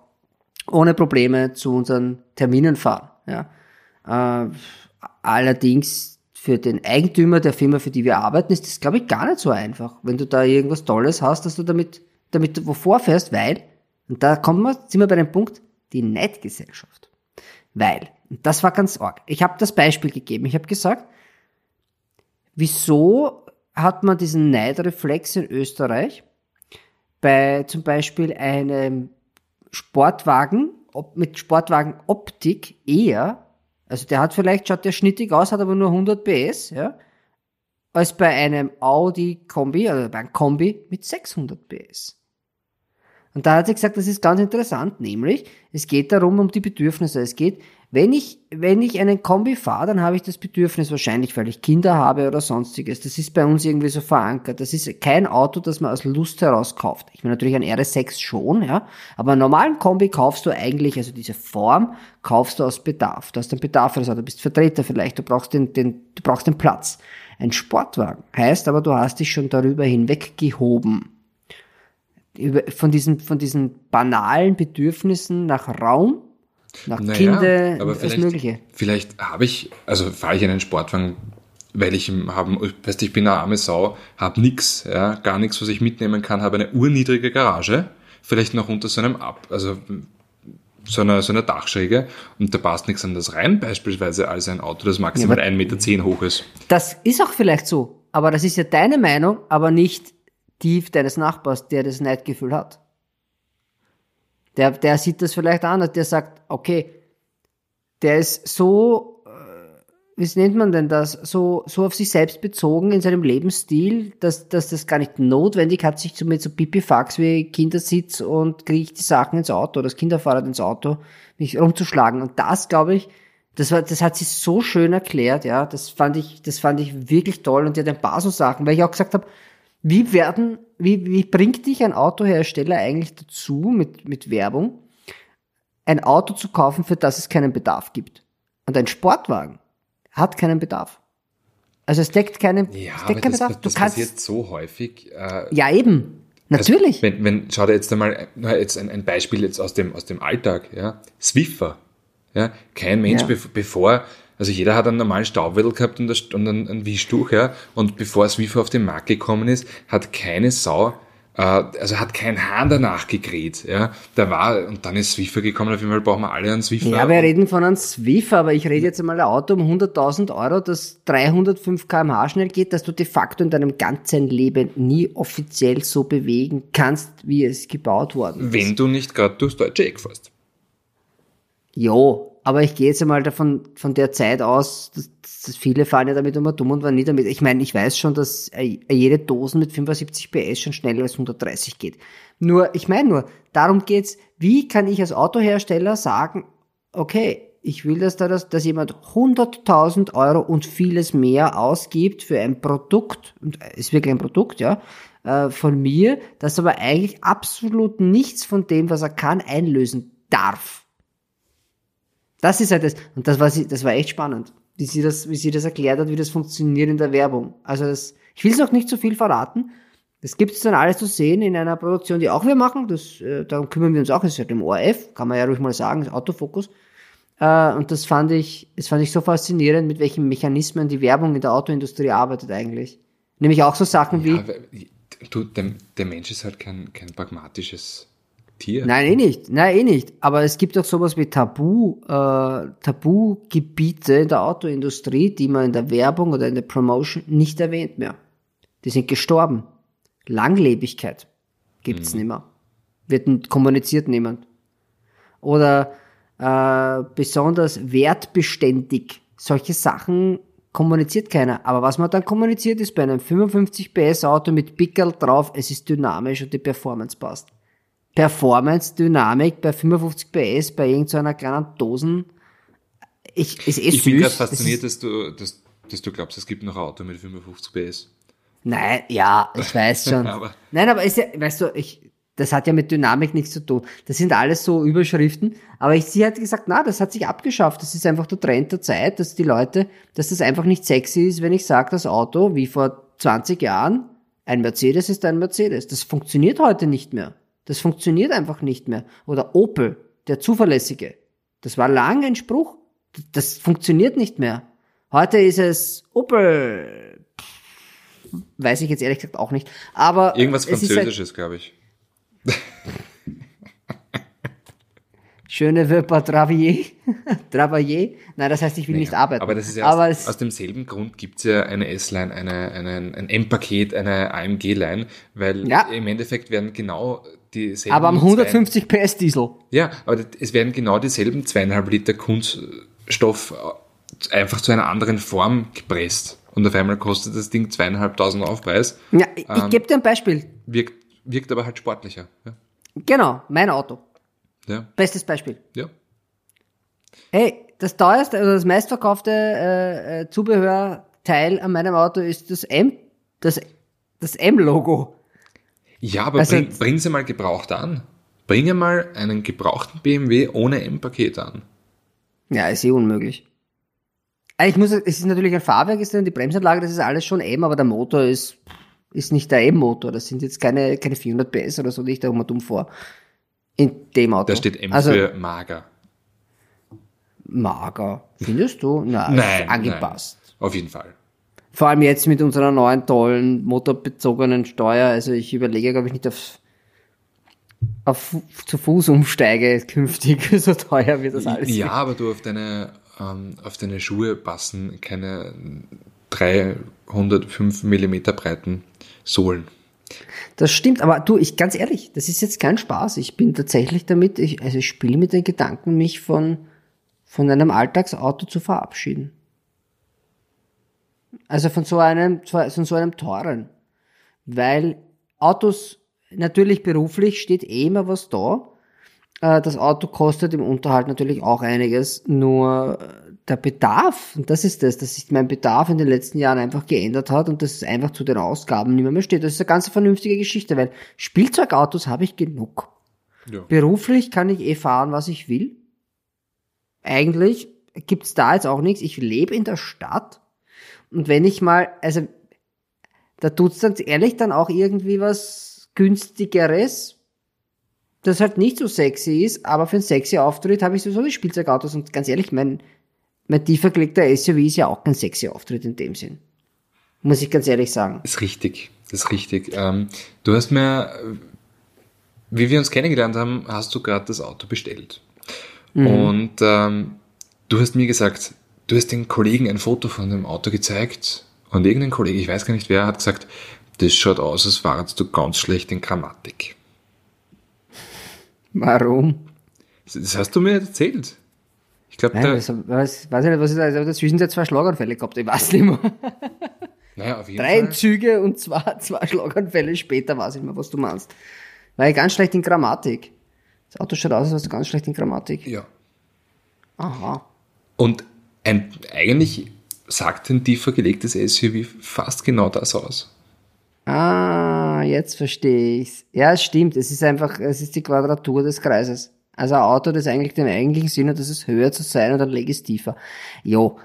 ohne Probleme zu unseren Terminen fahren. Ja. Äh, allerdings für den Eigentümer der Firma, für die wir arbeiten, ist das, glaube ich, gar nicht so einfach. Wenn du da irgendwas Tolles hast, dass du damit, damit du wovor fährst, weil, und da kommen wir, sind wir bei dem Punkt, die Neidgesellschaft. Weil, und das war ganz arg. Ich habe das Beispiel gegeben. Ich habe gesagt, wieso hat man diesen Neidreflex in Österreich bei zum Beispiel einem Sportwagen mit Sportwagenoptik eher, also der hat vielleicht, schaut der schnittig aus, hat aber nur 100 PS, ja, als bei einem Audi Kombi oder bei einem Kombi mit 600 PS. Und da hat sie gesagt, das ist ganz interessant, nämlich es geht darum um die Bedürfnisse. Es geht, wenn ich, wenn ich einen Kombi fahre, dann habe ich das Bedürfnis wahrscheinlich, weil ich Kinder habe oder sonstiges. Das ist bei uns irgendwie so verankert. Das ist kein Auto, das man aus Lust heraus kauft. Ich meine natürlich ein RS6 schon, ja. Aber einen normalen Kombi kaufst du eigentlich, also diese Form, kaufst du aus Bedarf. Du hast einen Bedarf für das Auto, du bist Vertreter vielleicht, du brauchst den, den, du brauchst den Platz. Ein Sportwagen heißt aber, du hast dich schon darüber hinweggehoben von diesen, von diesen banalen Bedürfnissen nach Raum, nach Naja, Kinder, aber alles vielleicht, Mögliche. Vielleicht habe ich, also fahre ich einen Sportwagen weil ich haben, weißt ich bin eine arme Sau, hab nix, ja, gar nichts, was ich mitnehmen kann, habe eine urniedrige Garage, vielleicht noch unter so einem Ab, also so einer, so einer Dachschräge und da passt nichts anderes rein, beispielsweise als ein Auto, das maximal ja, 1,10 Meter hoch ist. Das ist auch vielleicht so, aber das ist ja deine Meinung, aber nicht die deines Nachbars, der das Neidgefühl hat. Der, der sieht das vielleicht anders, der sagt, okay, der ist so, äh, wie nennt man denn das, so, so auf sich selbst bezogen in seinem Lebensstil, dass, dass das gar nicht notwendig hat, sich mit so Pipifax wie Kindersitz und kriege die Sachen ins Auto, das Kinderfahrrad ins Auto, mich rumzuschlagen. Und das, glaube ich, das war, das hat sie so schön erklärt, ja, das fand ich, das fand ich wirklich toll. Und die hat ein paar so Sachen, weil ich auch gesagt habe, wie werden, wie, wie bringt dich ein Autohersteller eigentlich dazu mit, mit Werbung, ein Auto zu kaufen, für das es keinen Bedarf gibt? Und ein Sportwagen hat keinen Bedarf. Also es deckt keinen, ja, es deckt keinen das, Bedarf. Du das kannst, passiert so häufig. Äh, ja, eben. Also Natürlich. Also, wenn, wenn, schau dir jetzt einmal jetzt ein, ein Beispiel jetzt aus dem, aus dem Alltag, ja. Swiffer. Ja. Kein Mensch, ja. bevor also jeder hat einen normalen Staubwedel gehabt und, ein, ein Wischtuch, ja. Und bevor Swiffer auf den Markt gekommen ist, hat keine Sau äh, also hat kein Hahn danach gegräht, ja. Da war, und dann ist Swiffer gekommen, auf jeden Fall brauchen wir alle einen Swiffer. Ja, wir reden von einem Swiffer, aber ich rede jetzt einmal ein Auto um 100.000 Euro, das 305 kmh schnell geht, dass du de facto in deinem ganzen Leben nie offiziell so bewegen kannst, wie es gebaut worden ist. Wenn du nicht gerade durchs deutsche Eck fährst. Jo, aber ich gehe jetzt einmal davon, von der Zeit aus, dass, dass viele fahren ja damit immer dumm und waren nie damit. Ich meine, ich weiß schon, dass äh, jede Dosen mit 75 PS schon schneller als 130 geht. Nur, ich meine nur, darum geht's, wie kann ich als Autohersteller sagen, okay, ich will, dass da das, dass jemand 100.000 Euro und vieles mehr ausgibt für ein Produkt, und ist wirklich ein Produkt, ja, äh, von mir, das aber eigentlich absolut nichts von dem, was er kann, einlösen darf. Das ist halt das. Und das war, das war echt spannend, wie sie, das, wie sie das erklärt hat, wie das funktioniert in der Werbung. Also das, ich will es noch nicht zu so viel verraten. Das gibt es dann alles zu sehen in einer Produktion, die auch wir machen. Das, äh, darum kümmern wir uns auch. Das ist halt im ORF, kann man ja ruhig mal sagen, das Autofokus. Äh, und das fand ich, das fand ich so faszinierend, mit welchen Mechanismen die Werbung in der Autoindustrie arbeitet eigentlich. Nämlich auch so Sachen ja, wie. Du, der, der Mensch ist halt kein, kein pragmatisches Tier? Nein, eh nicht. Nein, eh nicht. Aber es gibt auch sowas wie Tabu, äh, Tabugebiete in der Autoindustrie, die man in der Werbung oder in der Promotion nicht erwähnt mehr. Die sind gestorben. Langlebigkeit gibt's mhm. nicht mehr. Wird kommuniziert niemand. Oder äh, besonders wertbeständig. Solche Sachen kommuniziert keiner. Aber was man dann kommuniziert, ist bei einem 55 PS Auto mit Pickel drauf, es ist dynamisch und die Performance passt. Performance-Dynamik bei 55 PS bei irgendeiner so kleinen Dosen. Ich, ist eh ich bin gerade fasziniert, das dass, du, dass, dass du glaubst, es gibt noch ein Auto mit 55 PS. Nein, ja, ich weiß schon. aber Nein, aber ist ja, weißt du, ich, das hat ja mit Dynamik nichts zu tun. Das sind alles so Überschriften. Aber ich, sie hat gesagt, na, das hat sich abgeschafft. Das ist einfach der Trend der Zeit, dass die Leute, dass das einfach nicht sexy ist, wenn ich sage, das Auto, wie vor 20 Jahren, ein Mercedes ist ein Mercedes. Das funktioniert heute nicht mehr. Das funktioniert einfach nicht mehr. Oder Opel, der zuverlässige. Das war lange ein Spruch. Das funktioniert nicht mehr. Heute ist es Opel. Weiß ich jetzt ehrlich gesagt auch nicht. Aber irgendwas halt Französisches, glaube ich. Schöne Wörter Travailler. Travailler. Nein, das heißt, ich will naja, nicht arbeiten. Aber das ist ja aus, aus, demselben Grund gibt's ja eine S-Line, eine, eine, ein M-Paket, eine AMG-Line, weil ja. im Endeffekt werden genau dieselben. Aber am 150 PS Diesel. Ja, aber es werden genau dieselben zweieinhalb Liter Kunststoff äh, einfach zu einer anderen Form gepresst. Und auf einmal kostet das Ding zweieinhalbtausend Aufpreis. Ja, ich ähm, gebe dir ein Beispiel. Wirkt, wirkt aber halt sportlicher. Ja. Genau, mein Auto. Ja. Bestes Beispiel. Ja. Hey, das teuerste oder das meistverkaufte äh, äh, Zubehörteil an meinem Auto ist das M, das, das M-Logo. Ja, aber also, bring, bring sie mal gebraucht an. Bringe mal einen gebrauchten BMW ohne M-Paket an. Ja, ist eh unmöglich. Also ich muss, es ist natürlich ein Fahrwerk, ist dann die Bremsanlage, das ist alles schon M, aber der Motor ist, ist nicht der M-Motor. Das sind jetzt keine, keine 400 PS oder so, die ich da immer dumm vor. In dem Auto. Da steht M also, für mager. Mager. Findest du? Nein, nein angepasst. Nein. Auf jeden Fall. Vor allem jetzt mit unserer neuen tollen motorbezogenen Steuer. Also ich überlege, glaube ich, nicht auf, auf zu Fuß umsteige künftig. So teuer wird das alles. Ja, aber du auf deine, ähm, auf deine Schuhe passen keine 305 Millimeter breiten Sohlen. Das stimmt, aber du, ich ganz ehrlich, das ist jetzt kein Spaß. Ich bin tatsächlich damit, ich, also ich spiele mit den Gedanken, mich von, von einem Alltagsauto zu verabschieden. Also von so einem, von so einem teuren. Weil Autos, natürlich beruflich steht eh immer was da. Äh, das Auto kostet im Unterhalt natürlich auch einiges, nur der Bedarf, und das ist das, dass sich mein Bedarf in den letzten Jahren einfach geändert hat und dass es einfach zu den Ausgaben nicht mehr, mehr steht. Das ist eine ganz vernünftige Geschichte, weil Spielzeugautos habe ich genug. Ja. Beruflich kann ich eh fahren, was ich will. Eigentlich gibt's da jetzt auch nichts. Ich lebe in der Stadt und wenn ich mal, also da tut's dann ehrlich dann auch irgendwie was günstigeres, das halt nicht so sexy ist, aber für einen sexy Auftritt habe ich sowieso die Spielzeugautos und ganz ehrlich, mein, mein tiefer gelegter SUV ist ja auch kein sexy Auftritt in dem Sinn. Muss ich ganz ehrlich sagen. Das ist richtig, das ist richtig. Ähm, du hast mir, wie wir uns kennengelernt haben, hast du gerade das Auto bestellt. Mhm. Und ähm, du hast mir gesagt, du hast den Kollegen ein Foto von dem Auto gezeigt und irgendein Kollege, ich weiß gar nicht wer, hat gesagt, das schaut aus, als warst du ganz schlecht in Grammatik. Warum? Das hast du mir erzählt. Ich glaube, da. Was, was, weiß ich nicht, was ist also dazwischen sind zwei Schlaganfälle gehabt, ich weiß nicht mehr. Naja, auf jeden Drei Fall. Züge und zwei, zwei Schlaganfälle später weiß ich nicht mehr, was du meinst. War ich ganz schlecht in Grammatik. Das Auto schaut aus, als wärst du ganz schlecht in Grammatik. Ja. Aha. Und ein, eigentlich sagt ein tiefer gelegtes SUV fast genau das aus. Ah, jetzt verstehe ich's. Ja, es stimmt. Es ist einfach, es ist die Quadratur des Kreises. Also ein Auto, das eigentlich den eigentlichen Sinn hat, dass es höher zu sein und dann lege es tiefer. Jo,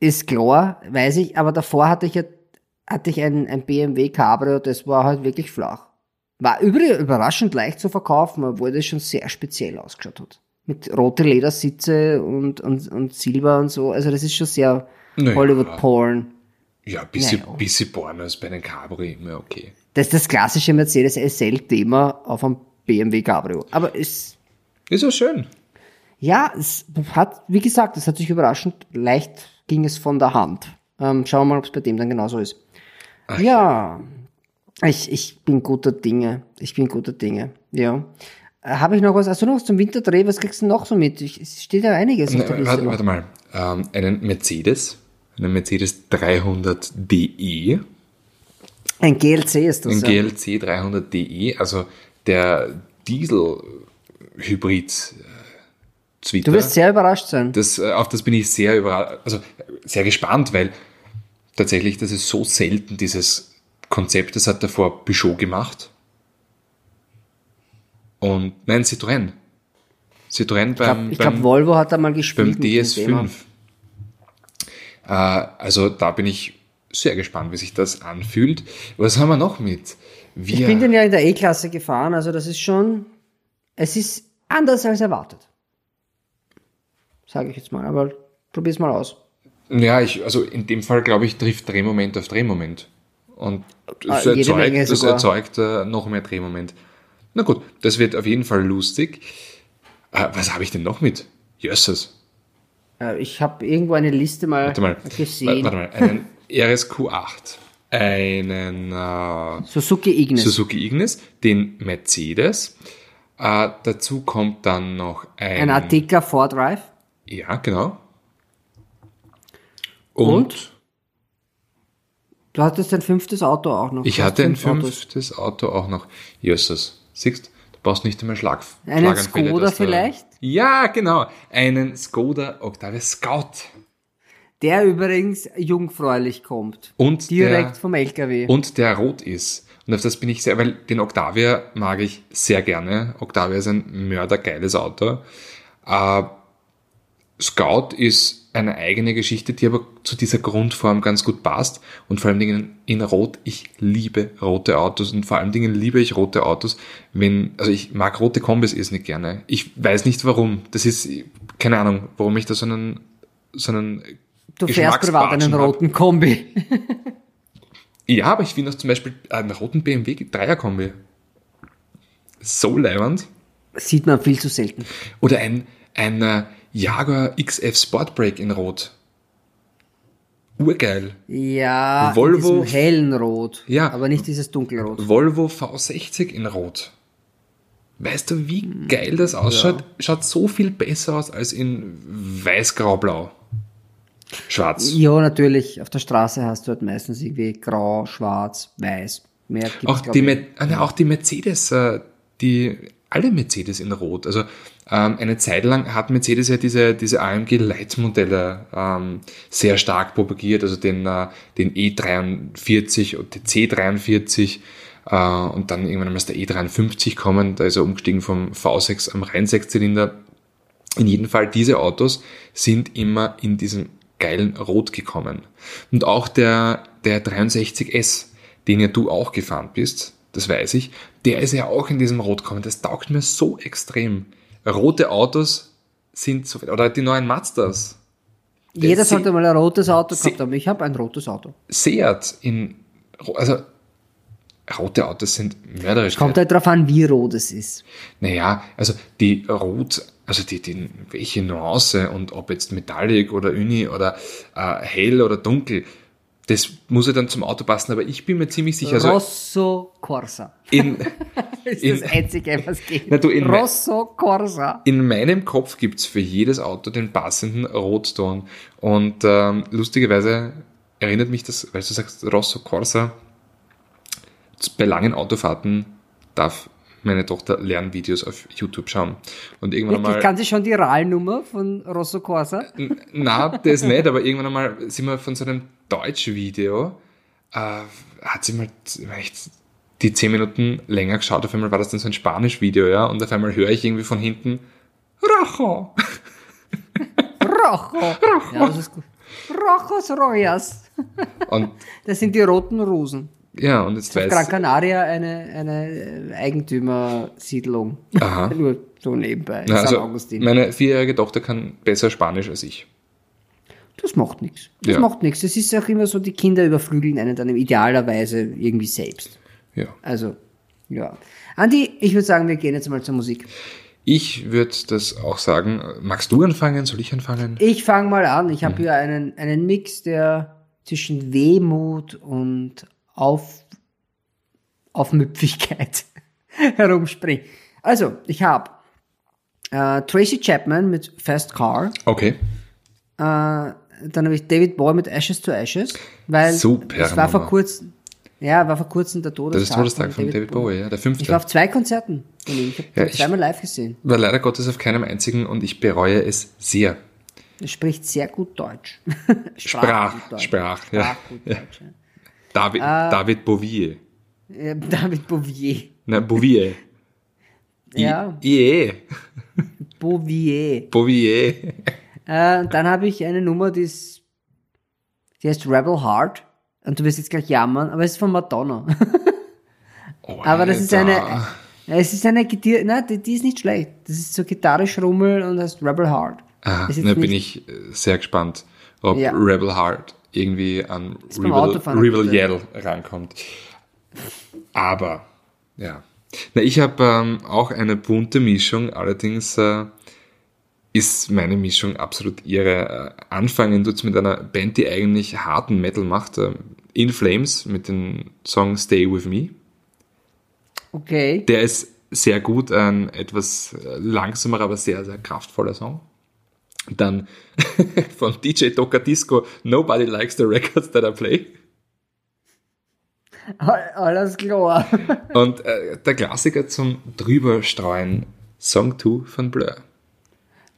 ist klar, weiß ich, aber davor hatte ich ja, hatte ich ein, ein BMW Cabrio, das war halt wirklich flach. War übrigens überraschend leicht zu verkaufen, obwohl das schon sehr speziell ausgeschaut hat. Mit rote Ledersitze und, und, und Silber und so. Also das ist schon sehr naja, Hollywood-Porn. Ja, ein bisschen, naja. bisschen Porno ist bei einem Cabrio immer okay. Das ist das klassische Mercedes SL-Thema auf einem BMW Cabrio. Aber es ist auch schön. Ja, es hat, wie gesagt, es hat sich überraschend leicht ging es von der Hand. Ähm, schauen wir mal, ob es bei dem dann genauso ist. Ach, ja, ich, ich bin guter Dinge. Ich bin guter Dinge. Ja. Äh, Habe ich noch was? Also noch was zum Winterdreh? Was kriegst du noch so mit? Ich, es steht ja einiges auf der Liste. Warte, warte mal. Ähm, einen Mercedes, einen Mercedes 300 DE. Ein GLC ist das. Ein ja. GLC 300 DE, also der Diesel Hybrid Twitter. Du wirst sehr überrascht sein. Das, äh, auf das bin ich sehr überrascht, also sehr gespannt, weil tatsächlich, das ist so selten, dieses Konzept, das hat davor Peugeot gemacht. Und nein, Citroën. Citroën beim. Ich glaube, glaub, Volvo hat da mal gespielt. Beim DS5. Äh, also da bin ich sehr gespannt, wie sich das anfühlt. Was haben wir noch mit? Wir ich bin den ja in der E-Klasse gefahren, also das ist schon, es ist anders als erwartet. Sage ich jetzt mal, aber probier's mal aus. Ja, ich, also in dem Fall glaube ich, trifft Drehmoment auf Drehmoment. Und das ah, erzeugt, das erzeugt äh, noch mehr Drehmoment. Na gut, das wird auf jeden Fall lustig. Äh, was habe ich denn noch mit? Jösses. Äh, ich habe irgendwo eine Liste mal, warte mal gesehen. Warte mal, einen RSQ8, einen äh, Suzuki Ignis. Suzuki Ignis, den Mercedes, äh, dazu kommt dann noch ein... Ein Artika 4Drive? Ja, genau. Und? Und? Du hattest ein fünftes Auto auch noch. Ich hatte ein fünftes Autos. Auto auch noch. Jösses. Siehst du brauchst nicht einmal Schlag. Einen Skoda vielleicht? Ja, genau. Einen Skoda Octavia Scout. Der übrigens jungfräulich kommt. Und direkt der, vom LKW. Und der rot ist. Und auf das bin ich sehr, weil den Octavia mag ich sehr gerne. Octavia ist ein mördergeiles Auto. Äh, Scout ist eine eigene Geschichte, die aber zu dieser Grundform ganz gut passt. Und vor allen Dingen in Rot, ich liebe rote Autos und vor allen Dingen liebe ich rote Autos, wenn, also ich mag rote Kombis ist nicht gerne. Ich weiß nicht warum. Das ist, keine Ahnung, warum ich da so einen, so einen Du fährst privat einen roten Kombi. Ja, aber ich finde auch zum Beispiel einen roten BMW Dreierkombi. So leibend. Sieht man viel zu selten. Oder ein, ein äh, Jaguar XF Sportbrake in Rot. Urgeil. Ja, Volvo- in hellen Rot. Ja. Aber nicht dieses dunkelrot. Volvo V60 in Rot. Weißt du, wie geil das ausschaut? Schaut so viel besser aus als in weiß-grau-blau. Schwarz. Ja, natürlich. Auf der Straße hast du halt meistens irgendwie grau, schwarz, weiß. Mehr gibt's Auch die, ich. Ah, ne, auch die Mercedes, äh, die, alle Mercedes in Rot. Also ähm, eine Zeit lang hat Mercedes ja diese, diese AMG Leitmodelle ähm, sehr stark propagiert, also den, äh, den E43 und den C43 äh, und dann irgendwann mal ist der E53 kommen, da ist er umgestiegen vom V6 am rein Sechszylinder. In jedem Fall, diese Autos sind immer in diesem geilen Rot gekommen. Und auch der, der 63S, den ja du auch gefahren bist, das weiß ich, der ist ja auch in diesem Rot gekommen. Das taugt mir so extrem. Rote Autos sind so, oder die neuen Mazdas. Jeder sollte mal ein rotes Auto gehabt haben. Ich habe ein rotes Auto. Seat in, also, rote Autos sind mörderisch. Kommt halt drauf an, wie rot es ist. Naja, also die Rot, also die, die welche Nuance und ob jetzt Metallic oder Uni oder äh, hell oder dunkel, das muss ja dann zum Auto passen, aber ich bin mir ziemlich sicher, also Rosso Corsa. in, ist in- das Einzige, was geht. Na du, in- Rosso Corsa. in meinem Kopf gibt's für jedes Auto den passenden Rotton und ähm, lustigerweise erinnert mich das, weil du sagst Rosso Corsa, bei langen Autofahrten darf meine Tochter Lernvideos auf YouTube schauen. Und irgendwann Wirklich, einmal. kann sie schon die RAL-Nummer von Rosso Corsa? Na, das nicht, aber irgendwann einmal sind wir von so einem Deutsch-Video, äh, hat sie mal die zehn Minuten länger geschaut, auf einmal war das dann so ein Spanisch-Video, ja, und auf einmal höre ich irgendwie von hinten, Rojo! Rojo. Ja, das ist gut. Rojos Royas. Und Das sind die roten Rosen. Ja, und jetzt Auf Gran weiß Canaria eine, eine Eigentümersiedlung. Aha. Nur so nebenbei. Na, also Augustin. meine vierjährige Tochter kann besser Spanisch als ich. Das macht nichts. Das Ja. macht nichts. Das ist auch immer so, die Kinder überflügeln einen dann idealerweise irgendwie selbst. Ja. Also, ja. Andi, ich würde sagen, wir gehen jetzt mal zur Musik. Ich würde das auch sagen. Magst du anfangen? Soll ich anfangen? Ich fange mal an. Ich Mhm. habe hier einen, einen Mix, der zwischen Wehmut und Auf, Aufmüpfigkeit herumspringt. Also, ich habe äh, Tracy Chapman mit Fast Car. Okay. Äh, dann habe ich David Bowie mit Ashes to Ashes, weil Super es war vor kurzem, ja, war vor kurzem der Das Todestag. ist Todestag von David Bowie, ja, der fünfte. Ich war auf zwei Konzerten von ihm. Ich habe Ja, zweimal live gesehen. war leider Gottes auf keinem einzigen und ich bereue es sehr. Er spricht sehr gut Deutsch. Sprach, gut Deutsch. sprach, ja. Sprach gut Deutsch. Ja. David, David Bouvier. Ja, David Bouvier. Na, Bouvier. Ja, I- Yeah. Bouvier. Bouvier. Äh, und dann habe ich eine Nummer, die ist, die heißt Rebel Heart. Und du wirst jetzt gleich jammern, aber es ist von Madonna. Oh, aber das ist eine, es ist eine Gitarre, nein, die, die ist nicht schlecht. Das ist so gitarrisch Rummel und heißt Rebel Heart. Ah, jetzt da bin nicht- ich äh, sehr gespannt, ob Ja. Rebel Heart irgendwie an Rebel. Yell rankommt. Aber, ja. Na, ich habe ähm, auch eine bunte Mischung, allerdings äh, ist meine Mischung absolut irre. Äh, anfangen tut's mit einer Band, die eigentlich harten Metal macht, äh, In Flames mit dem Song Stay With Me. Okay. Der ist sehr gut, ein etwas äh, langsamer, aber sehr, sehr kraftvoller Song. Dann von DJ Toka Disco, Nobody Likes the Records That I Play. All- Alles klar. Und äh, der Klassiker zum Drüberstreuen, Song 2 von Blur.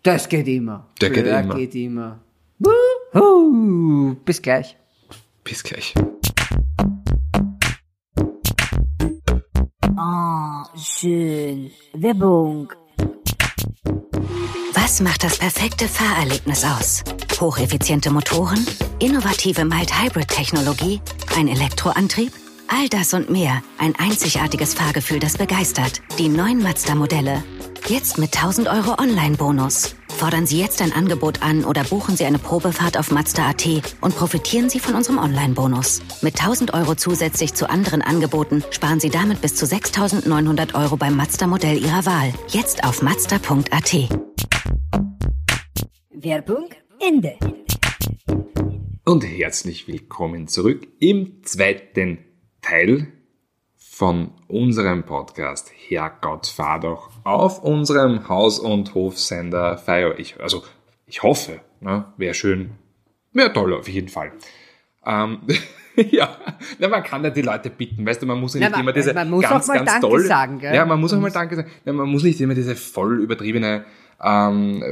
Das geht immer. Der geht Blur immer. geht immer. Bis gleich. Bis gleich. Schön. Werbung. Was macht das perfekte Fahrerlebnis aus? Hocheffiziente Motoren, innovative Mild-Hybrid-Technologie, ein Elektroantrieb? All das und mehr. Ein einzigartiges Fahrgefühl, das begeistert. Die neuen Mazda-Modelle. Jetzt mit 1000 Euro Online-Bonus. Fordern Sie jetzt ein Angebot an oder buchen Sie eine Probefahrt auf Mazda.at und profitieren Sie von unserem Online-Bonus. Mit 1000 Euro zusätzlich zu anderen Angeboten sparen Sie damit bis zu 6900 Euro beim Mazda-Modell Ihrer Wahl. Jetzt auf Mazda.at. Werbung Ende. Und herzlich willkommen zurück im zweiten Teil von unserem Podcast Herrgott fahr doch auf unserem Haus- und Hofsender Fire. Ich, also ich hoffe, ne, wäre schön, wäre toll auf jeden Fall. Ähm, ja, na, man kann ja die Leute bitten, weißt du, man muss ja nicht Ja, immer diese man muss ganz, auch mal ganz Danke toll, sagen, gell? Ja, man muss auch mal Danke sagen. Ja, man muss nicht immer diese voll übertriebene ähm,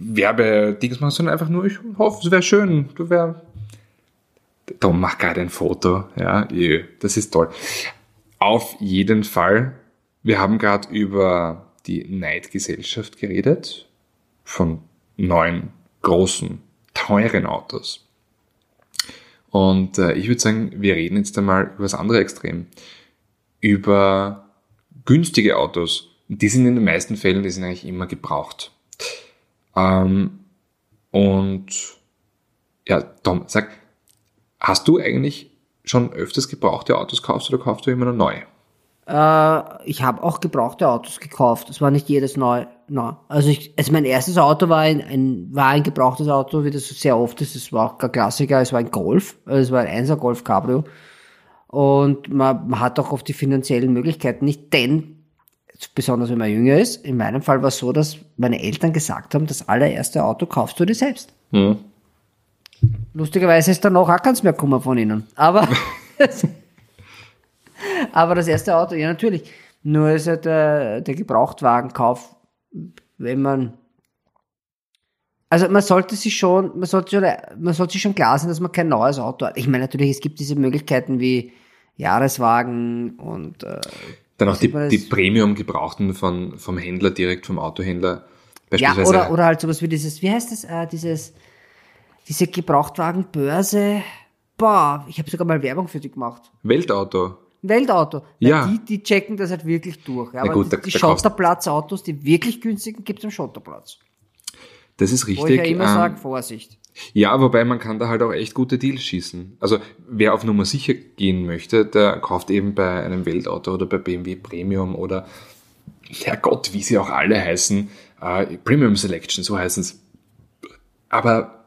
Werbedings machen, sondern einfach nur, ich hoffe, es wäre schön, du wär, Tom macht gerade ein Foto, ja, das ist toll. Auf jeden Fall, wir haben gerade über die Neidgesellschaft geredet, von neuen, großen, teuren Autos. Und äh, ich würde sagen, wir reden jetzt einmal über das andere Extrem. Über günstige Autos. Die sind in den meisten Fällen, die sind eigentlich immer gebraucht. Ähm, und ja, Tom, sag, hast du eigentlich schon öfters gebrauchte Autos gekauft oder kaufst du immer nur neu? Äh, ich habe auch gebrauchte Autos gekauft. Es war nicht jedes neu. neu. Also, ich, also mein erstes Auto war ein, ein, war ein gebrauchtes Auto, wie das sehr oft ist. Es war auch kein Klassiker, es war ein Golf. Also es war ein 1er Golf Cabrio. Und man, man hat auch oft die finanziellen Möglichkeiten nicht, denn besonders wenn man jünger ist. In meinem Fall war es so, dass meine Eltern gesagt haben, das allererste Auto kaufst du dir selbst. Hm. Lustigerweise ist danach auch keins mehr gekommen von ihnen. Aber, aber das erste Auto, ja natürlich. Nur ist halt der, der Gebrauchtwagenkauf, wenn man, also man sollte sich schon, man sollte schon, man sollte sich schon klar sein, dass man kein neues Auto hat. Ich meine natürlich, es gibt diese Möglichkeiten wie Jahreswagen und äh, Dann auch die, man die das- Premium-Gebrauchten von, vom Händler direkt, vom Autohändler. Ja, Beispielsweise. oder, oder halt sowas wie dieses, wie heißt das, äh, dieses, diese Gebrauchtwagenbörse. Boah, ich habe sogar mal Werbung für die gemacht. Weltauto. Weltauto. Ja. Die, die checken das halt wirklich durch. Ja, aber gut, die, die Schotterplatzautos, die wirklich günstigen, gibt's am Schotterplatz. Das ist Wo ich richtig. ja immer ähm, sage, Vorsicht. Ja, wobei man kann da halt auch echt gute Deals schießen. Also wer auf Nummer sicher gehen möchte, der kauft eben bei einem Weltauto oder bei BMW Premium oder Herrgott, wie sie auch alle heißen, äh, Premium Selection, so heißen es. Aber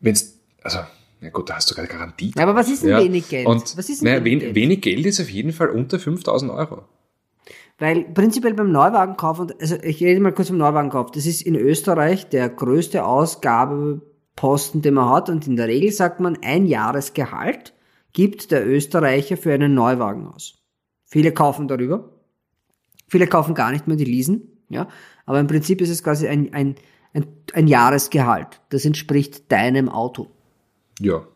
wenn's, also, na gut, da hast du gerade Garantie. Ja, aber was ist denn wenig Geld? Und, Was ist denn naja, wenig wen, Geld? wenig Geld ist auf jeden Fall unter 5000 Euro. Weil prinzipiell beim Neuwagenkauf, und also ich rede mal kurz vom Neuwagenkauf, das ist in Österreich der größte Ausgabeposten, den man hat. Und in der Regel sagt man, ein Jahresgehalt gibt der Österreicher für einen Neuwagen aus. Viele kaufen darüber. Viele kaufen gar nicht mehr, die leasen. Ja, aber im Prinzip ist es quasi ein, ein, ein, ein Jahresgehalt. Das entspricht deinem Auto. Ja.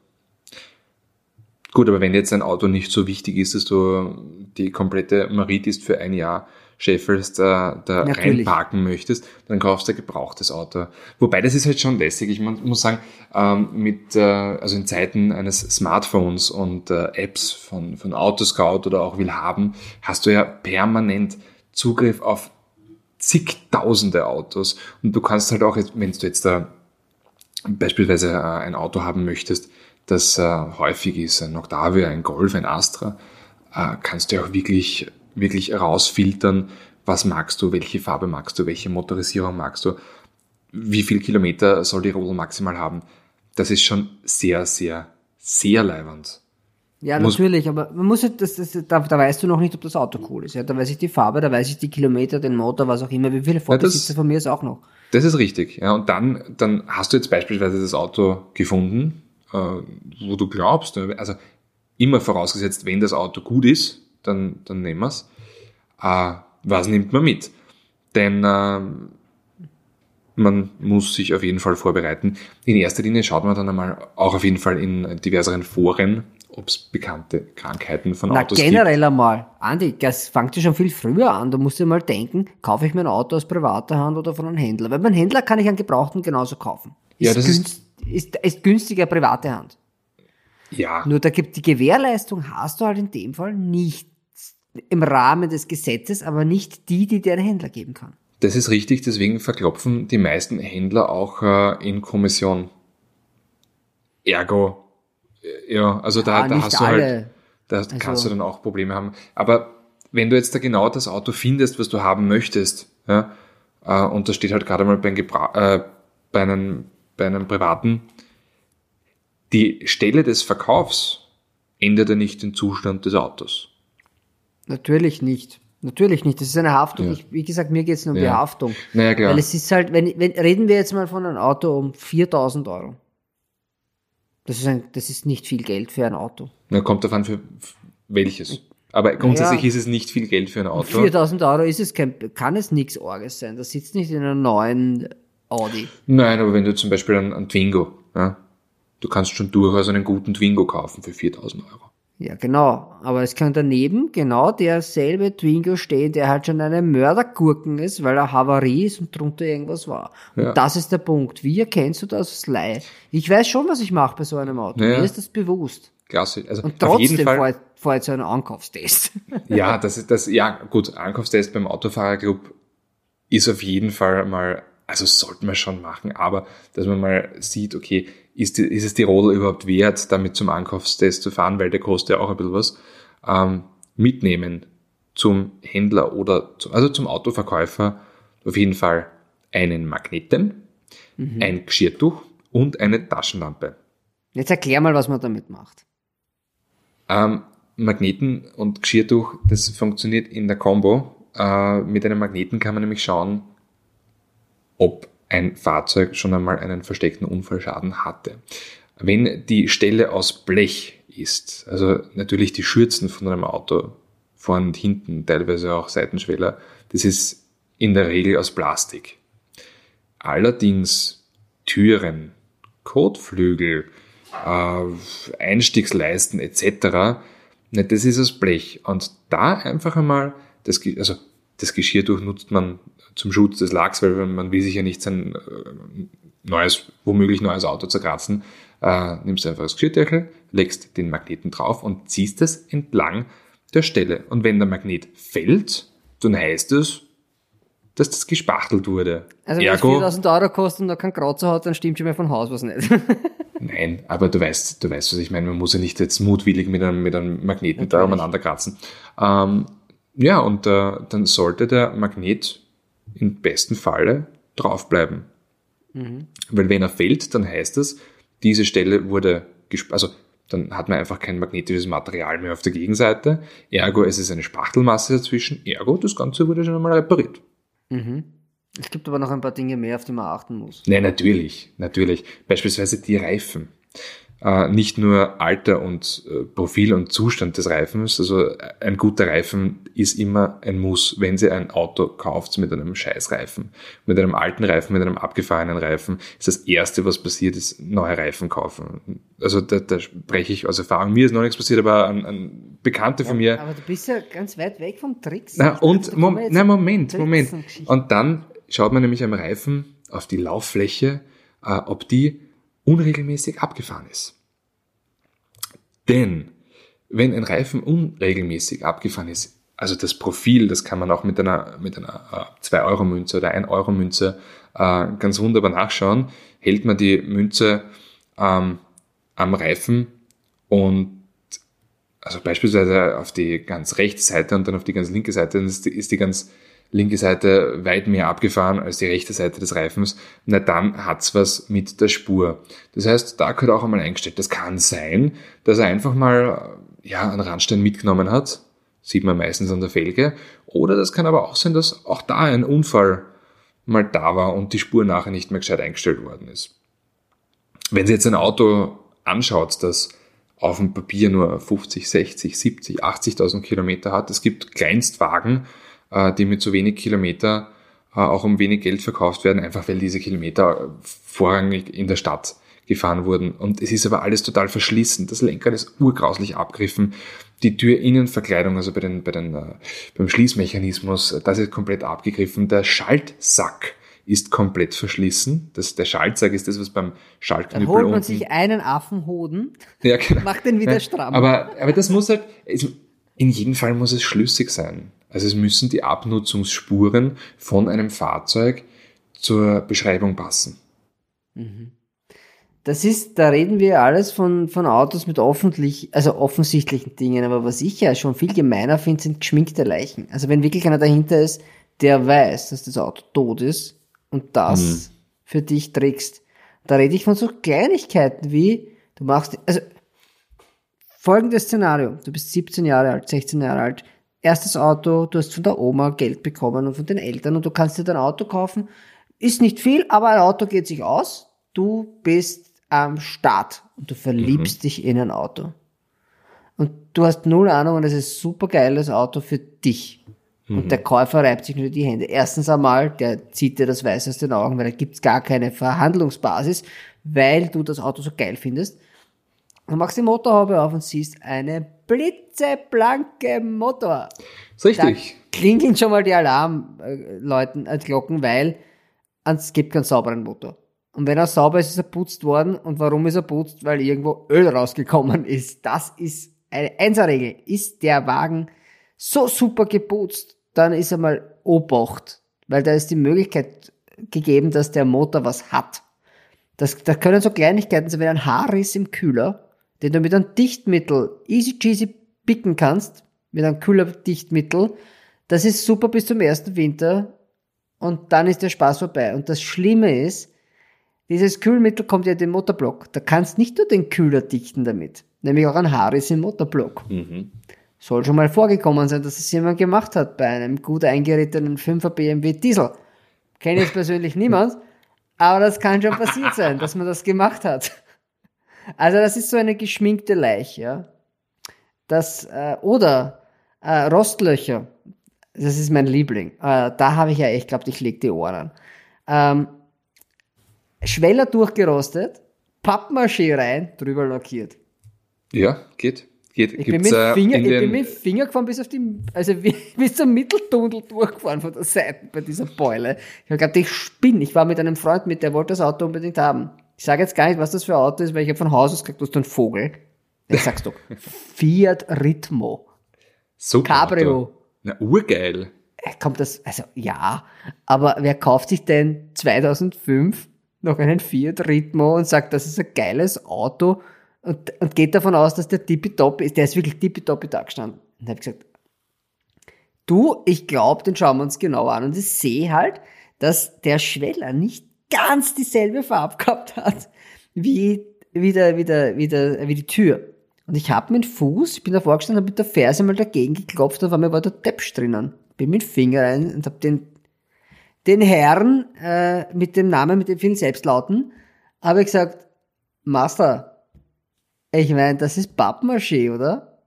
Gut, aber wenn jetzt ein Auto nicht so wichtig ist, dass du die komplette Marit für ein Jahr scheffelst, äh, da Natürlich. reinparken möchtest, dann kaufst du ein gebrauchtes Auto. Wobei das ist halt schon lässig. Ich muss sagen, ähm, mit, äh, also in Zeiten eines Smartphones und äh, Apps von, von Autoscout oder auch Willhaben, hast du ja permanent Zugriff auf zigtausende Autos. Und du kannst halt auch, jetzt, wenn du jetzt da beispielsweise äh, ein Auto haben möchtest, das äh, häufig ist, ein Octavia, ein Golf, ein Astra, äh, kannst du auch wirklich, wirklich rausfiltern, was magst du, welche Farbe magst du, welche Motorisierung magst du, wie viel Kilometer soll die Rodel maximal haben. Das ist schon sehr, sehr, sehr leiwand. Ja, Muss- natürlich, aber man muss halt, das, das, da, da weißt du noch nicht, ob das Auto cool ist. Ja, da weiß ich die Farbe, da weiß ich die Kilometer, den Motor, was auch immer, wie viele Vorbesitzer von mir ist auch noch. Das ist richtig. Ja, und dann, dann hast du jetzt beispielsweise das Auto gefunden, wo du glaubst, äh, also immer vorausgesetzt, wenn das Auto gut ist, dann, dann nehmen wir's. Äh, was nimmt man mit? Denn ähm, man muss sich auf jeden Fall vorbereiten. In erster Linie schaut man dann einmal auch auf jeden Fall in diverseren Foren, ob es bekannte Krankheiten von Na, Autos gibt. generell einmal. Andi, das fängt ja schon viel früher an. Du musst dir mal denken, kaufe ich mir ein Auto aus privater Hand oder von einem Händler? Weil beim Händler kann ich einen Gebrauchten genauso kaufen. Ja, Ist, das ist- günst, ist, ist günstiger private Hand. Ja, Nur da gibt die Gewährleistung hast du halt in dem Fall nicht im Rahmen des Gesetzes, aber nicht die, die dir ein Händler geben kann. das ist richtig, deswegen verklopfen die meisten Händler auch äh, in Kommission. Ergo, äh, ja, also da, Ja, da hast du alle. halt, da kannst Also- du dann auch Probleme haben. Aber wenn du jetzt da genau das Auto findest, was du haben möchtest, ja, äh, und das steht halt gerade mal bei, einem Gebra äh, bei, einem, bei einem privaten, die Stelle des Verkaufs ändert ja nicht den Zustand des Autos. Natürlich nicht. Natürlich nicht. Das ist eine Haftung. Ja. Ich, wie gesagt, mir geht es nur um die Ja. Haftung. Naja, klar. Weil es ist halt, wenn, wenn, reden wir jetzt mal von einem Auto um 4000 Euro. Das ist, ein, das ist nicht viel Geld für ein Auto. Na, kommt davon für welches. Aber grundsätzlich Ja. ist es nicht viel Geld für ein Auto. 4000 Euro ist es kein, kann es nichts Orges sein. Das sitzt nicht in einer neuen Audi. Nein, aber wenn du zum Beispiel einen, einen Twingo, ja, du kannst schon durchaus einen guten Twingo kaufen für 4000 Euro. Ja, genau. Aber es kann daneben genau derselbe Twingo stehen, der halt schon eine Mördergurken ist, weil er Havarie ist und drunter irgendwas war. Und Ja. das ist der Punkt. Wie erkennst du das als Laie? Ich weiß schon, was ich mache bei so einem Auto. Ja. Mir ist das bewusst. Klasse. Also Und trotzdem fahre fahr ich zu einem Ankaufstest. Ja, das ist das, ja, gut, Ankaufstest beim Autofahrerclub ist auf jeden Fall mal, also sollten wir schon machen, aber dass man mal sieht, okay, ist, die, ist es die Rodel überhaupt wert, damit zum Ankaufstest zu fahren, weil der kostet ja auch ein bisschen was, ähm, mitnehmen zum Händler oder zu, also zum Autoverkäufer auf jeden Fall einen Magneten, ein Geschirrtuch und eine Taschenlampe. Jetzt erklär mal, was man damit macht. Ähm, Magneten und Geschirrtuch, das funktioniert in der Combo. Äh, mit einem Magneten kann man nämlich schauen, ob ein Fahrzeug schon einmal einen versteckten Unfallschaden hatte. Wenn die Stelle aus Blech ist, also natürlich die Schürzen von einem Auto, vorn und hinten, teilweise auch Seitenschweller, das ist in der Regel aus Plastik. Allerdings Türen, Kotflügel, äh, Einstiegsleisten etc., ne, das ist aus Blech. Und da einfach einmal, das, also das Geschirrtuch nutzt man zum Schutz des Lachs, weil man will sich ja nicht sein äh, neues, womöglich neues Auto zerkratzen. Äh, nimmst einfach das Geschirrdeckel, legst den Magneten drauf und ziehst es entlang der Stelle. Und wenn der Magnet fällt, dann heißt es, dass das gespachtelt wurde. Also wenn es Ergo, 4000 Euro kostet und da kein Kratzer hat, dann stimmt schon mal von Haus was nicht. Nein, aber du weißt, du weißt, was ich meine. Man muss ja nicht jetzt mutwillig mit einem, mit einem Magneten da umeinander kratzen. Ähm, ja, und äh, dann sollte der Magnet im besten Falle draufbleiben. Weil wenn er fällt, dann heißt das, diese Stelle wurde, also dann hat man einfach kein magnetisches Material mehr auf der Gegenseite. Ergo, es ist eine Spachtelmasse dazwischen. Ergo, das Ganze wurde schon einmal repariert. es gibt aber noch ein paar Dinge mehr, auf die man achten muss. Nein, natürlich, natürlich. Beispielsweise die Reifen. Äh, nicht nur Alter und äh, Profil und Zustand des Reifens. Also äh, ein guter Reifen ist immer ein Muss, wenn Sie ein Auto kauft mit einem Scheißreifen. Mit einem alten Reifen, mit einem abgefahrenen Reifen ist das Erste, was passiert, ist neue Reifen kaufen. Also da, da spreche ich aus Erfahrung. Mir ist noch nichts passiert, aber an, an Bekannte von mir, Aber du bist ja ganz weit weg vom Tricks. na, und kommen Mom na, Moment, Moment. Und dann schaut man nämlich am Reifen auf die Lauffläche, äh, ob die unregelmäßig abgefahren ist. Denn wenn ein Reifen unregelmäßig abgefahren ist, also das Profil, das kann man auch mit einer, mit einer äh, 2-Euro-Münze oder 1-Euro-Münze äh, ganz wunderbar nachschauen, hält man die Münze ähm, am Reifen und also beispielsweise auf die ganz rechte Seite und dann auf die ganz linke Seite, dann ist die, ist die ganz linke Seite weit mehr abgefahren als die rechte Seite des Reifens, na dann hat's was mit der Spur. Das heißt, da gehört auch einmal eingestellt. Das kann sein, dass er einfach mal ja, einen Randstein mitgenommen hat, sieht man meistens an der Felge, oder das kann aber auch sein, dass auch da ein Unfall mal da war und die Spur nachher nicht mehr gescheit eingestellt worden ist. Wenn Sie jetzt ein Auto anschaut, das auf dem Papier nur 50, 60, 70, 80.000 Kilometer hat. Es gibt Kleinstwagen, die mit so wenig Kilometer äh, auch um wenig Geld verkauft werden, einfach weil diese Kilometer äh, vorrangig in der Stadt gefahren wurden. Und es ist aber alles total verschlissen. Das Lenkrad ist urgrauslich abgriffen. Die Türinnenverkleidung, also bei den, bei den, äh, beim Schließmechanismus, äh, das ist komplett abgegriffen. Der Schaltsack ist komplett verschlissen. Das, der Schaltsack ist das, was beim Dann Schaltknüppel holt man unten sich einen Affenhoden, ja, genau. macht den wieder stramm. Aber, aber das muss halt, In jedem Fall muss es schlüssig sein. Also es müssen die Abnutzungsspuren von einem Fahrzeug zur Beschreibung passen. Das ist, da reden wir alles von, von Autos mit offentlich, also offensichtlichen Dingen, aber was ich ja schon viel gemeiner finde, sind geschminkte Leichen. Also wenn wirklich einer dahinter ist, der weiß, dass das Auto tot ist und das für dich trägst. Da rede ich von so Kleinigkeiten wie, du machst, also folgendes Szenario, du bist 17 Jahre alt, 16 Jahre alt, erstes Auto, du hast von der Oma Geld bekommen und von den Eltern und du kannst dir dein Auto kaufen. Ist nicht viel, aber ein Auto geht sich aus. Du bist am Start und du verliebst dich in ein Auto. Und du hast null Ahnung und es ist super geiles Auto für dich. Und der Käufer reibt sich nur die Hände. Erstens einmal, der zieht dir das Weiß aus den Augen, weil da gibt's gar keine Verhandlungsbasis, weil du das Auto so geil findest. Du machst die Motorhaube auf und siehst eine blitzeblanke Motor. Ist richtig. Da klingen schon mal die Alarmleuten, äh, Glocken, weil es gibt keinen sauberen Motor. Und wenn er sauber ist, ist er putzt worden. Und warum ist er putzt? Weil irgendwo Öl rausgekommen ist. Das ist eine Einserregel. Ist der Wagen so super geputzt, dann ist er mal Obacht. Weil da ist die Möglichkeit gegeben, dass der Motor was hat. Das, da können so Kleinigkeiten sein, wenn ein Haarriss im Kühler, den du mit einem Dichtmittel easy cheesy picken kannst, mit einem Kühlerdichtmittel, das ist super bis zum ersten Winter und dann ist der Spaß vorbei. Und das Schlimme ist, dieses Kühlmittel kommt ja in den Motorblock. Da kannst nicht nur den Kühler dichten damit, nämlich auch ein Haarriss im Motorblock. Soll schon mal vorgekommen sein, dass es jemand gemacht hat bei einem gut eingeritteten 5er BMW Diesel. Kenne jetzt persönlich niemand, aber das kann schon passiert sein, dass man das gemacht hat. Also das ist so eine geschminkte Leiche, ja. Das, äh, oder äh, Rostlöcher, das ist mein Liebling. Äh, da habe ich ja echt glaubt, ich leg die Ohren an. Ähm, Schweller durchgerostet, Pappmaché rein, drüber lackiert. Ja, geht. geht. Ich bin, mit äh, Finger, in ich bin den- mit Finger gefahren bis auf die, also bis zum Mitteltunnel durchgefahren von der Seite bei dieser Beule. Ich habe gedacht, ich spinne. Ich war mit einem Freund mit, der wollte das Auto unbedingt haben. Ich sage jetzt gar nicht, was das für ein Auto ist, weil ich habe von Haus aus gesagt, du hast einen Vogel. Ich sag's doch. Fiat Ritmo. Super Cabrio. Auto. Na, urgeil. Äh, Kommt das, also ja, aber wer kauft sich denn 2005 noch einen Fiat Ritmo und sagt, das ist ein geiles Auto und, und geht davon aus, dass der tippitoppi ist, der ist wirklich tippitoppi da gestanden. Und habe gesagt, du, ich glaube, den schauen wir uns genau an und ich sehe halt, dass der Schweller nicht ganz dieselbe Farbe gehabt hat wie, wie, der, wie, der, wie, der, wie die Tür. Und ich habe mit Fuß, ich bin da vorgestanden, habe mit der Ferse mal dagegen geklopft, auf einmal war der Deppsch drinnen. Bin mit dem Finger rein und habe den, den Herrn äh, mit dem Namen, mit den vielen Selbstlauten, habe ich gesagt, Master, ich meine, das ist Pappmaché, oder?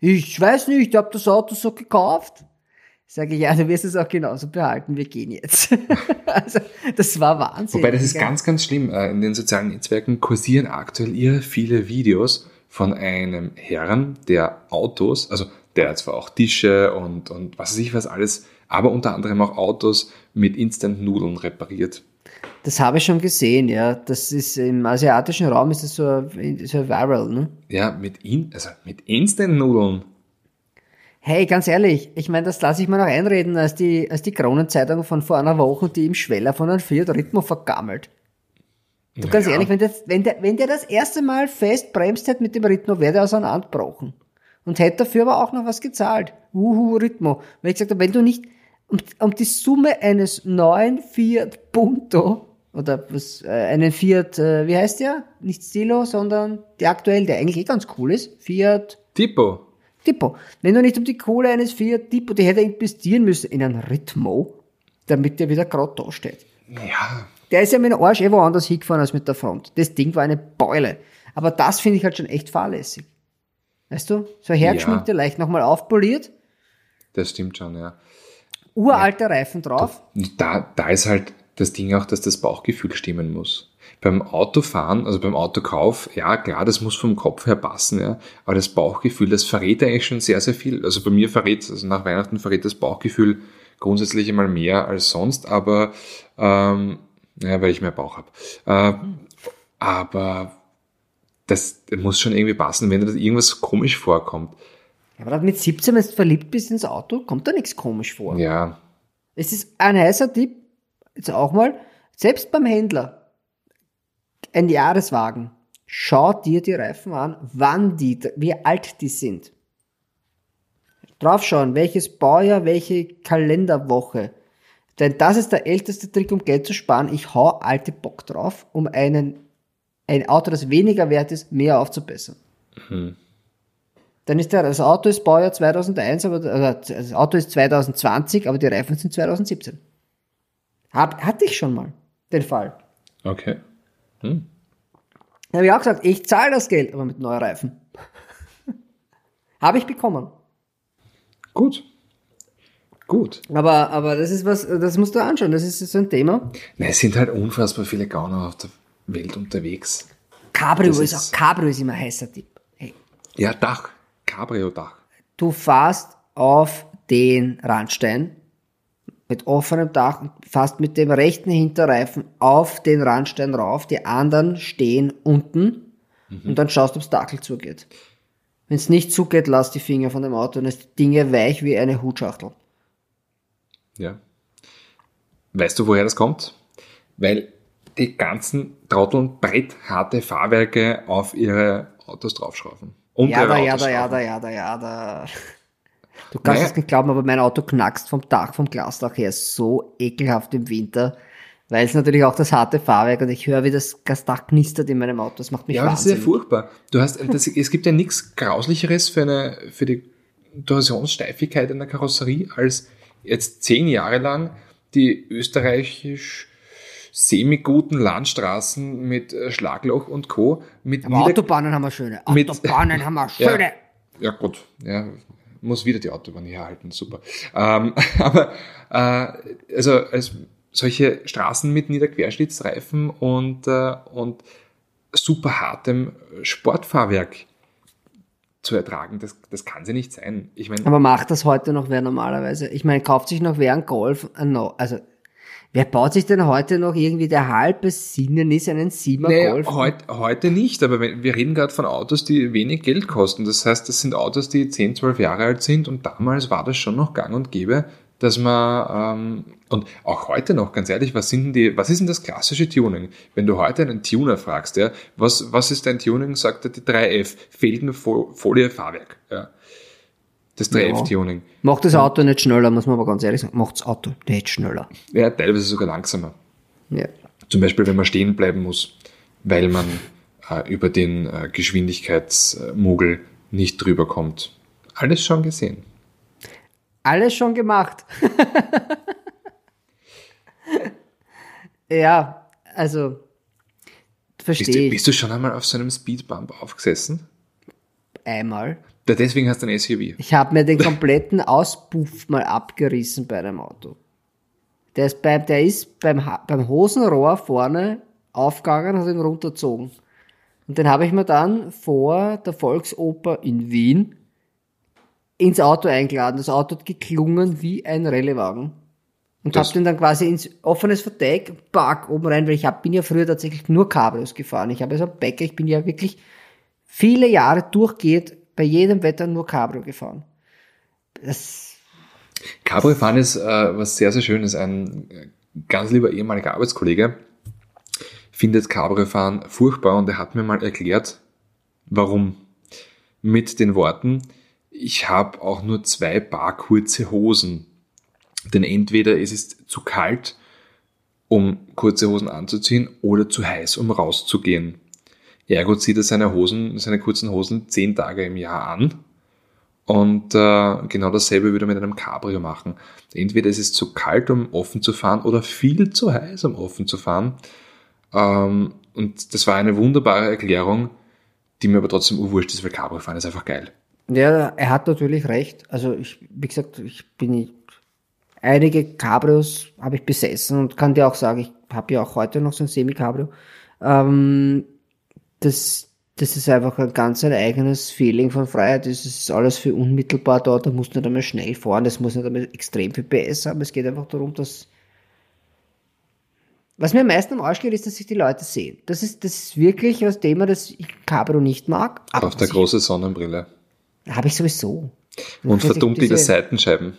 Ich weiß nicht, ich habe das Auto so gekauft. Sage ich, ja, du wirst es auch genauso behalten, wir gehen jetzt. also, das war Wahnsinn. Wobei das ist ganz, ganz schlimm. Äh, In den sozialen Netzwerken kursieren aktuell irre viele Videos von einem Herrn, der Autos, also der hat zwar auch Tische und, und was weiß ich was alles, aber unter anderem auch Autos mit Instant-Nudeln repariert. Das habe ich schon gesehen, ja. Das ist im asiatischen Raum ist das so, so viral, ne? Ja, mit, in, also mit Instant-Nudeln. Hey, ganz ehrlich, ich meine, das lasse ich mir noch einreden, als die, als die Kronenzeitung von vor einer Woche, die im Schweller von einem Fiat Ritmo vergammelt. Du ganz Ja. ehrlich, wenn der, wenn, der, wenn der das erste Mal fest bremst hätte mit dem Ritmo, wäre der auseinandergebrochen. Und hätte dafür aber auch noch was gezahlt. Uhu, Ritmo. Weil ich gesagt habe, wenn du nicht um, um die Summe eines neuen Fiat Punto oder was, äh, einen Fiat, äh, wie heißt der? Nicht Stilo, sondern der aktuell, der eigentlich eh ganz cool ist. Fiat Tipo. Tipo. Wenn du nicht um die Kohle eines Fiat Tipo, die hätte er investieren müssen in einen Ritmo, damit der wieder gerade da steht. Ja, Der ist ja mit dem Arsch eh woanders hingefahren als mit der Front. Das Ding war eine Beule. Aber das finde ich halt schon echt fahrlässig. Weißt du? So hergeschminkte, leicht nochmal aufpoliert, das stimmt schon, ja. uralte Reifen drauf. Da, da ist halt das Ding auch, dass das Bauchgefühl stimmen muss. Beim Autofahren, also beim Autokauf, ja klar, das muss vom Kopf her passen, ja. Aber das Bauchgefühl, das verrät eigentlich schon sehr, sehr viel. Also bei mir verrät, also nach Weihnachten verrät das Bauchgefühl grundsätzlich einmal mehr als sonst, aber ähm, ja, weil ich mehr Bauch habe. Äh, aber das muss schon irgendwie passen, wenn dir irgendwas komisch vorkommt. Ja, aber mit 17, wenn du verliebt bist ins Auto, kommt da nichts komisch vor. Ja, Es ist ein heißer Tipp, jetzt auch mal, selbst beim Händler, ein Jahreswagen, schau dir die Reifen an, wann die, wie alt die sind. Draufschauen, welches Baujahr, welche Kalenderwoche. Denn das ist der älteste Trick, um Geld zu sparen. Ich hau alte Bock drauf, um einen, ein Auto, das weniger wert ist, mehr aufzubessern. Dann ist der, das Auto ist Baujahr 2001, aber also das Auto ist 2020, aber die Reifen sind 2017. Hab, hatte ich schon mal den Fall. okay. Da habe ich auch gesagt, ich zahle das Geld, aber mit neuen Reifen. habe ich bekommen. Gut. Gut. Aber, aber das ist was, das musst du anschauen, das ist so ein Thema. Na, es sind halt unfassbar viele Gauner auf der Welt unterwegs. Cabrio Das ist, ist- auch, Cabrio ist immer ein heißer Tipp. Hey, Ja, Dach. Cabrio-Dach. du fährst auf den Randstein mit offenem Dach und fährst mit dem rechten Hinterreifen auf den Randstein rauf, die anderen stehen unten und dann schaust, ob das Dackel zugeht. Wenn es nicht zugeht, lass die Finger von dem Auto und ist die Dinge weich wie eine Hutschachtel. Ja. Weißt du, woher das kommt? Weil die ganzen Trotteln brettharte Fahrwerke auf ihre Autos draufschrauben. Und Ja, da, ja, da, ja, da, ja, da, ja, da. Du kannst Naja. es nicht glauben, aber mein Auto knackst vom Dach, vom Glasdach her so ekelhaft im Winter, weil es natürlich auch das harte Fahrwerk und ich höre, wie das das Dach knistert in meinem Auto. Das macht mich Ja, aber das ist ja wahnsinnig. furchtbar. Du hast, das, es gibt ja nichts Grauslicheres für eine, für die Torsionssteifigkeit einer Karosserie, als jetzt zehn Jahre lang die österreichisch semi-guten Landstraßen mit äh, Schlagloch und Co. mit Autobahnen haben wir schöne. mit- Autobahnen haben wir schöne. Ja, gut. Ja, muss wieder die Autobahn herhalten, super. Ähm, aber äh, also als solche Straßen mit Niederquerschnittsreifen und, äh, und super hartem Sportfahrwerk zu ertragen, das, das kann sie nicht sein. Ich meine, Aber macht das heute noch wer normalerweise? Ich meine, kauft sich noch wer ein Golf? Also, wer baut sich denn heute noch irgendwie der halbe Sinnen ist einen Siemer naja, Golf? heut, heute nicht, aber wenn, wir reden gerade von Autos, die wenig Geld kosten. Das heißt, das sind Autos, die 10, 12 Jahre alt sind und damals war das schon noch gang und gäbe, dass man, ähm, und auch heute noch, ganz ehrlich, was sind denn die, was ist denn das klassische Tuning? Wenn du heute einen Tuner fragst, ja, was, was ist dein Tuning, sagt er die 3F, Felgenfolie Fahrwerk, ja. Das 3F-Tuning. Macht das Auto nicht schneller, muss man aber ganz ehrlich sagen. Macht das Auto nicht schneller. Ja, teilweise sogar langsamer. Ja. Zum Beispiel, wenn man stehen bleiben muss, weil man äh, über den äh, Geschwindigkeitsmogel nicht drüber kommt. Alles schon gesehen. Alles schon gemacht. ja, also, Bist verstehe du, ich. bist du schon einmal auf so einem Speedbump aufgesessen? Einmal. Da deswegen hast du ein SUV. Ich habe mir den kompletten Auspuff mal abgerissen bei einem Auto. Der ist, beim, der ist beim, beim Hosenrohr vorne aufgegangen und hat ihn runtergezogen. Und den habe ich mir dann vor der Volksoper in Wien ins Auto eingeladen. Das Auto hat geklungen wie ein Rallyewagen. Und habe den dann quasi ins offenes Verdeck, Park oben rein, weil ich hab, bin ja früher tatsächlich nur Cabrios gefahren. Ich habe ja so einen Bäcker, ich bin ja wirklich viele Jahre durchgeht bei jedem Wetter nur Cabrio gefahren. Das, Cabrio fahren ist äh, was sehr, sehr Schönes. Ein ganz lieber ehemaliger Arbeitskollege findet Cabrio fahren furchtbar und er hat mir mal erklärt, warum. Mit den Worten, ich habe auch nur zwei Paar kurze Hosen. Denn entweder es ist zu kalt, um kurze Hosen anzuziehen, oder zu heiß, um rauszugehen. Ergo zieht er seine Hosen, seine kurzen Hosen zehn Tage im Jahr an und äh, genau dasselbe würde er mit einem Cabrio machen. Entweder ist es zu kalt, um offen zu fahren, oder viel zu heiß, um offen zu fahren. Ähm, und das war eine wunderbare Erklärung, die mir aber trotzdem urwurscht ist, weil Cabrio fahren ist einfach geil. ja, er hat natürlich recht. Also ich, wie gesagt, ich bin einige Cabrios habe ich besessen und kann dir auch sagen, ich habe ja auch heute noch so ein Semi-Cabrio. Ähm, das, das ist einfach ein ganz ein eigenes Feeling von Freiheit. Das ist alles für unmittelbar dort. Da musst du nicht einmal schnell fahren. Das muss nicht einmal extrem viel PS haben. Es geht einfach darum, dass was mir am meisten am Arsch geht, ist, dass sich die Leute sehen. Das ist, das ist wirklich das Thema, das ich Cabrio nicht mag. Auf der großen Sonnenbrille. Habe ich sowieso. Und Diese- verdunklte diese- Seitenscheiben.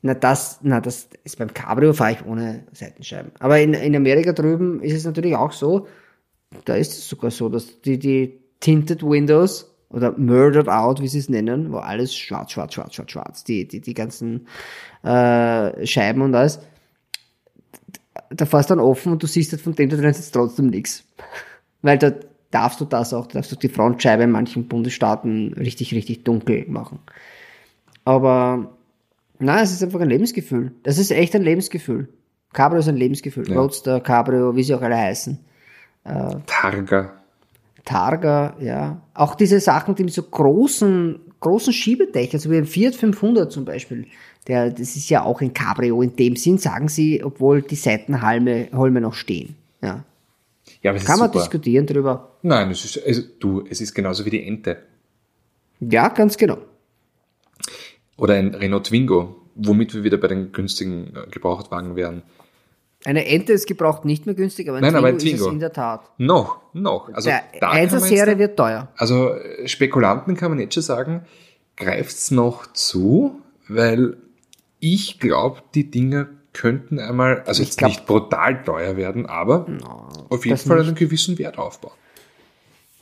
Na, das, na, das ist beim Cabrio fahre ich ohne Seitenscheiben. Aber in, in Amerika drüben ist es natürlich auch so, da ist es sogar so, dass die, die Tinted Windows oder Murdered Out, wie sie es nennen, wo alles schwarz, schwarz, schwarz, schwarz, schwarz, die, die, die ganzen äh, Scheiben und alles, da fährst du dann offen und du siehst halt von dem da drin sitzt trotzdem nichts. Weil da darfst du das auch, da darfst du die Frontscheibe in manchen Bundesstaaten richtig, richtig dunkel machen. Aber Nein, es ist einfach ein Lebensgefühl. Das ist echt ein Lebensgefühl. Cabrio ist ein Lebensgefühl. Ja. Roadster, Cabrio, wie sie auch alle heißen. Targa. Targa, ja. Auch diese Sachen, die mit so großen, großen Schiebedächern, so wie ein Fiat 500 zum Beispiel. Der, das ist ja auch ein Cabrio in dem Sinn, sagen sie, obwohl die Seitenhalme Holme noch stehen. Ja. Ja, aber Kann man super. diskutieren drüber. Nein, es ist, also, du, es ist genauso wie die Ente. Ja, ganz genau. Oder ein Renault Twingo, womit wir wieder bei den günstigen äh, Gebrauchtwagen wären. Eine Ente ist gebraucht nicht mehr günstig, aber ein Nein, Twingo, aber ein ist es Twingo. in der Tat. Noch, noch. Also, der da kann man 1er jetzt Serie wird teuer. Also äh, Spekulanten kann man jetzt schon sagen, greift's noch zu, weil ich glaube, die Dinge könnten einmal, also Ich jetzt glaub- nicht brutal teuer werden, aber auf jeden Fall nicht. einen gewissen Wert aufbauen.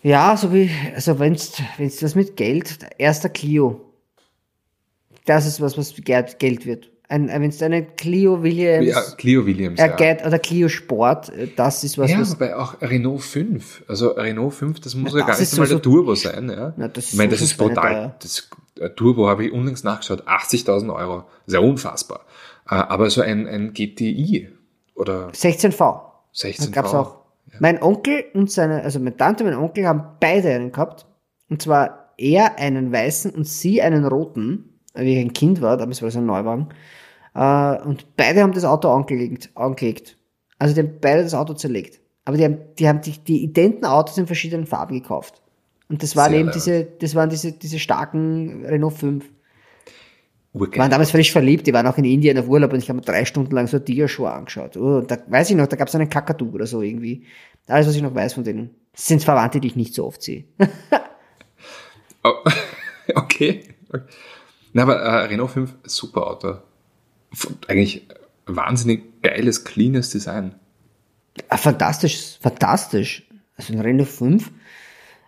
Ja, so wie, also wenn's, wenn's das mit Geld, erster Clio. Das ist was, was Geld wird. Ein, ein- wenn's einen Clio Williams, Ja, Clio Williams, äh, ja. Oder Clio Sport, äh, das ist was, Ja, was, wobei auch Renault 5, also Renault 5, das muss Ja, ja, gar nicht ist einmal so- der Turbo sein, ja. Na, das ist ich meine, so das ist so brutal. teuer. Das äh, Turbo habe ich unlängst nachgeschaut, 80.000 Euro, sehr unfassbar. Äh, Aber so ein, ein GTI oder 16V. Da 16 gab's auch. Mein Onkel und seine, also meine Tante und mein Onkel haben beide einen gehabt. Und zwar er einen weißen und sie einen roten, wie ich ein Kind war, damals war das ein Neuwagen. Äh, und beide haben das Auto angelegt, angelegt. Also die haben beide das Auto zerlegt. Aber die haben, die haben die, die identen Autos in verschiedenen Farben gekauft. Und das waren Sehr eben diese, das waren diese, diese starken Renault 5. Die waren Urgeil. damals frisch verliebt, die waren auch in Indien auf Urlaub und ich habe mir drei Stunden lang so Dia-Show angeschaut. Oh, und da weiß ich noch, da gab es einen Kakadu oder so irgendwie. Alles, was ich noch weiß von denen. Das sind Verwandte, die ich nicht so oft sehe. Oh, okay. Na, aber äh, Renault 5, super Auto. Eigentlich wahnsinnig geiles, cleanes Design. Ah, fantastisch, fantastisch. Also ein Renault 5.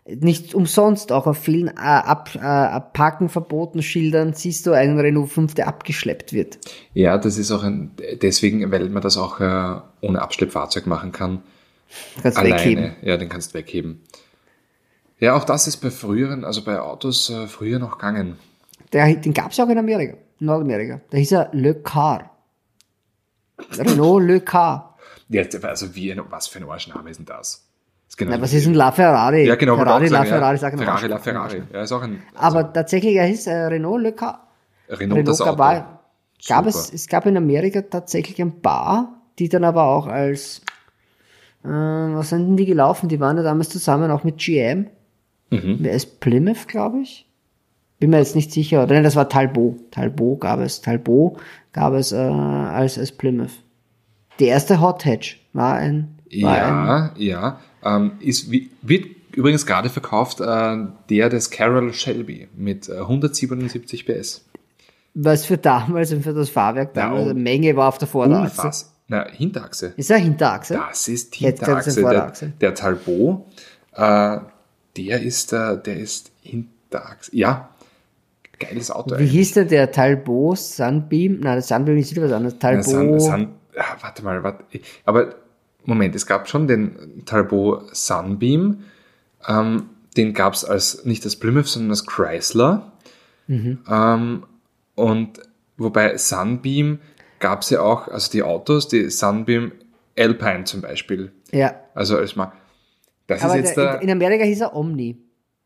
Nicht umsonst, auch auf vielen äh, Ab, äh, Abparken verbotenen Schildern siehst du einen Renault 5, der abgeschleppt wird. Ja, das ist auch ein, deswegen, weil man das auch äh, ohne Abschleppfahrzeug machen kann. Kannst Alleine. wegheben. Ja, den kannst du wegheben. Ja, auch das ist bei früheren, also bei Autos äh, früher noch gegangen. Der, den gab es auch in Amerika, Nordamerika. Da hieß er Le Car. Renault Le Car. Ja, also wie, was für ein Arschname ist denn das? ist genau Na, was ist ein La Ferrari? Ja, genau. Ferrari, La Ferrari, ja. sagen wir Ferrari. La Ferrari. Ja, ist auch ein, Aber tatsächlich, er hieß äh, Renault Le Car. Renault, Renault das Auto. Gab, es, es gab in Amerika tatsächlich ein paar, die dann aber auch als, äh, was sind denn die gelaufen? Die waren ja damals zusammen auch mit GM. Mhm. Wer ist Plymouth, glaube ich? Bin mir jetzt nicht sicher. Oder nein, das war Talbot. Talbot gab es. Talbot gab es äh, als, als Plymouth. Die erste Hot Hatch war ein, war ein Ja, ja. Ähm, ist, wird übrigens gerade verkauft äh, der des Carroll Shelby mit äh, 177 PS. was für damals und für das Fahrwerk Ja, damals eine Menge war auf der Vorderachse. Unfassbar. Na, Hinterachse. Ist er Hinterachse? Das ist Hinterachse. Der, der Talbot, äh, der ist, äh, der ist Hinterachse. Ja, geiles Auto. Wie hieß denn der Talbot Sunbeam? Nein, das Sunbeam ist wieder was anderes. Talbot. San, San, ja, warte mal, warte. Aber Moment, es gab schon den Talbot Sunbeam. Ähm, den gab es als nicht als Plymouth, sondern als Chrysler. Ähm, und wobei Sunbeam gab es ja auch, also die Autos, die Sunbeam Alpine zum Beispiel. ja. Also als mal. Das Aber ist jetzt der, der, in, Amerika hieß er Omni,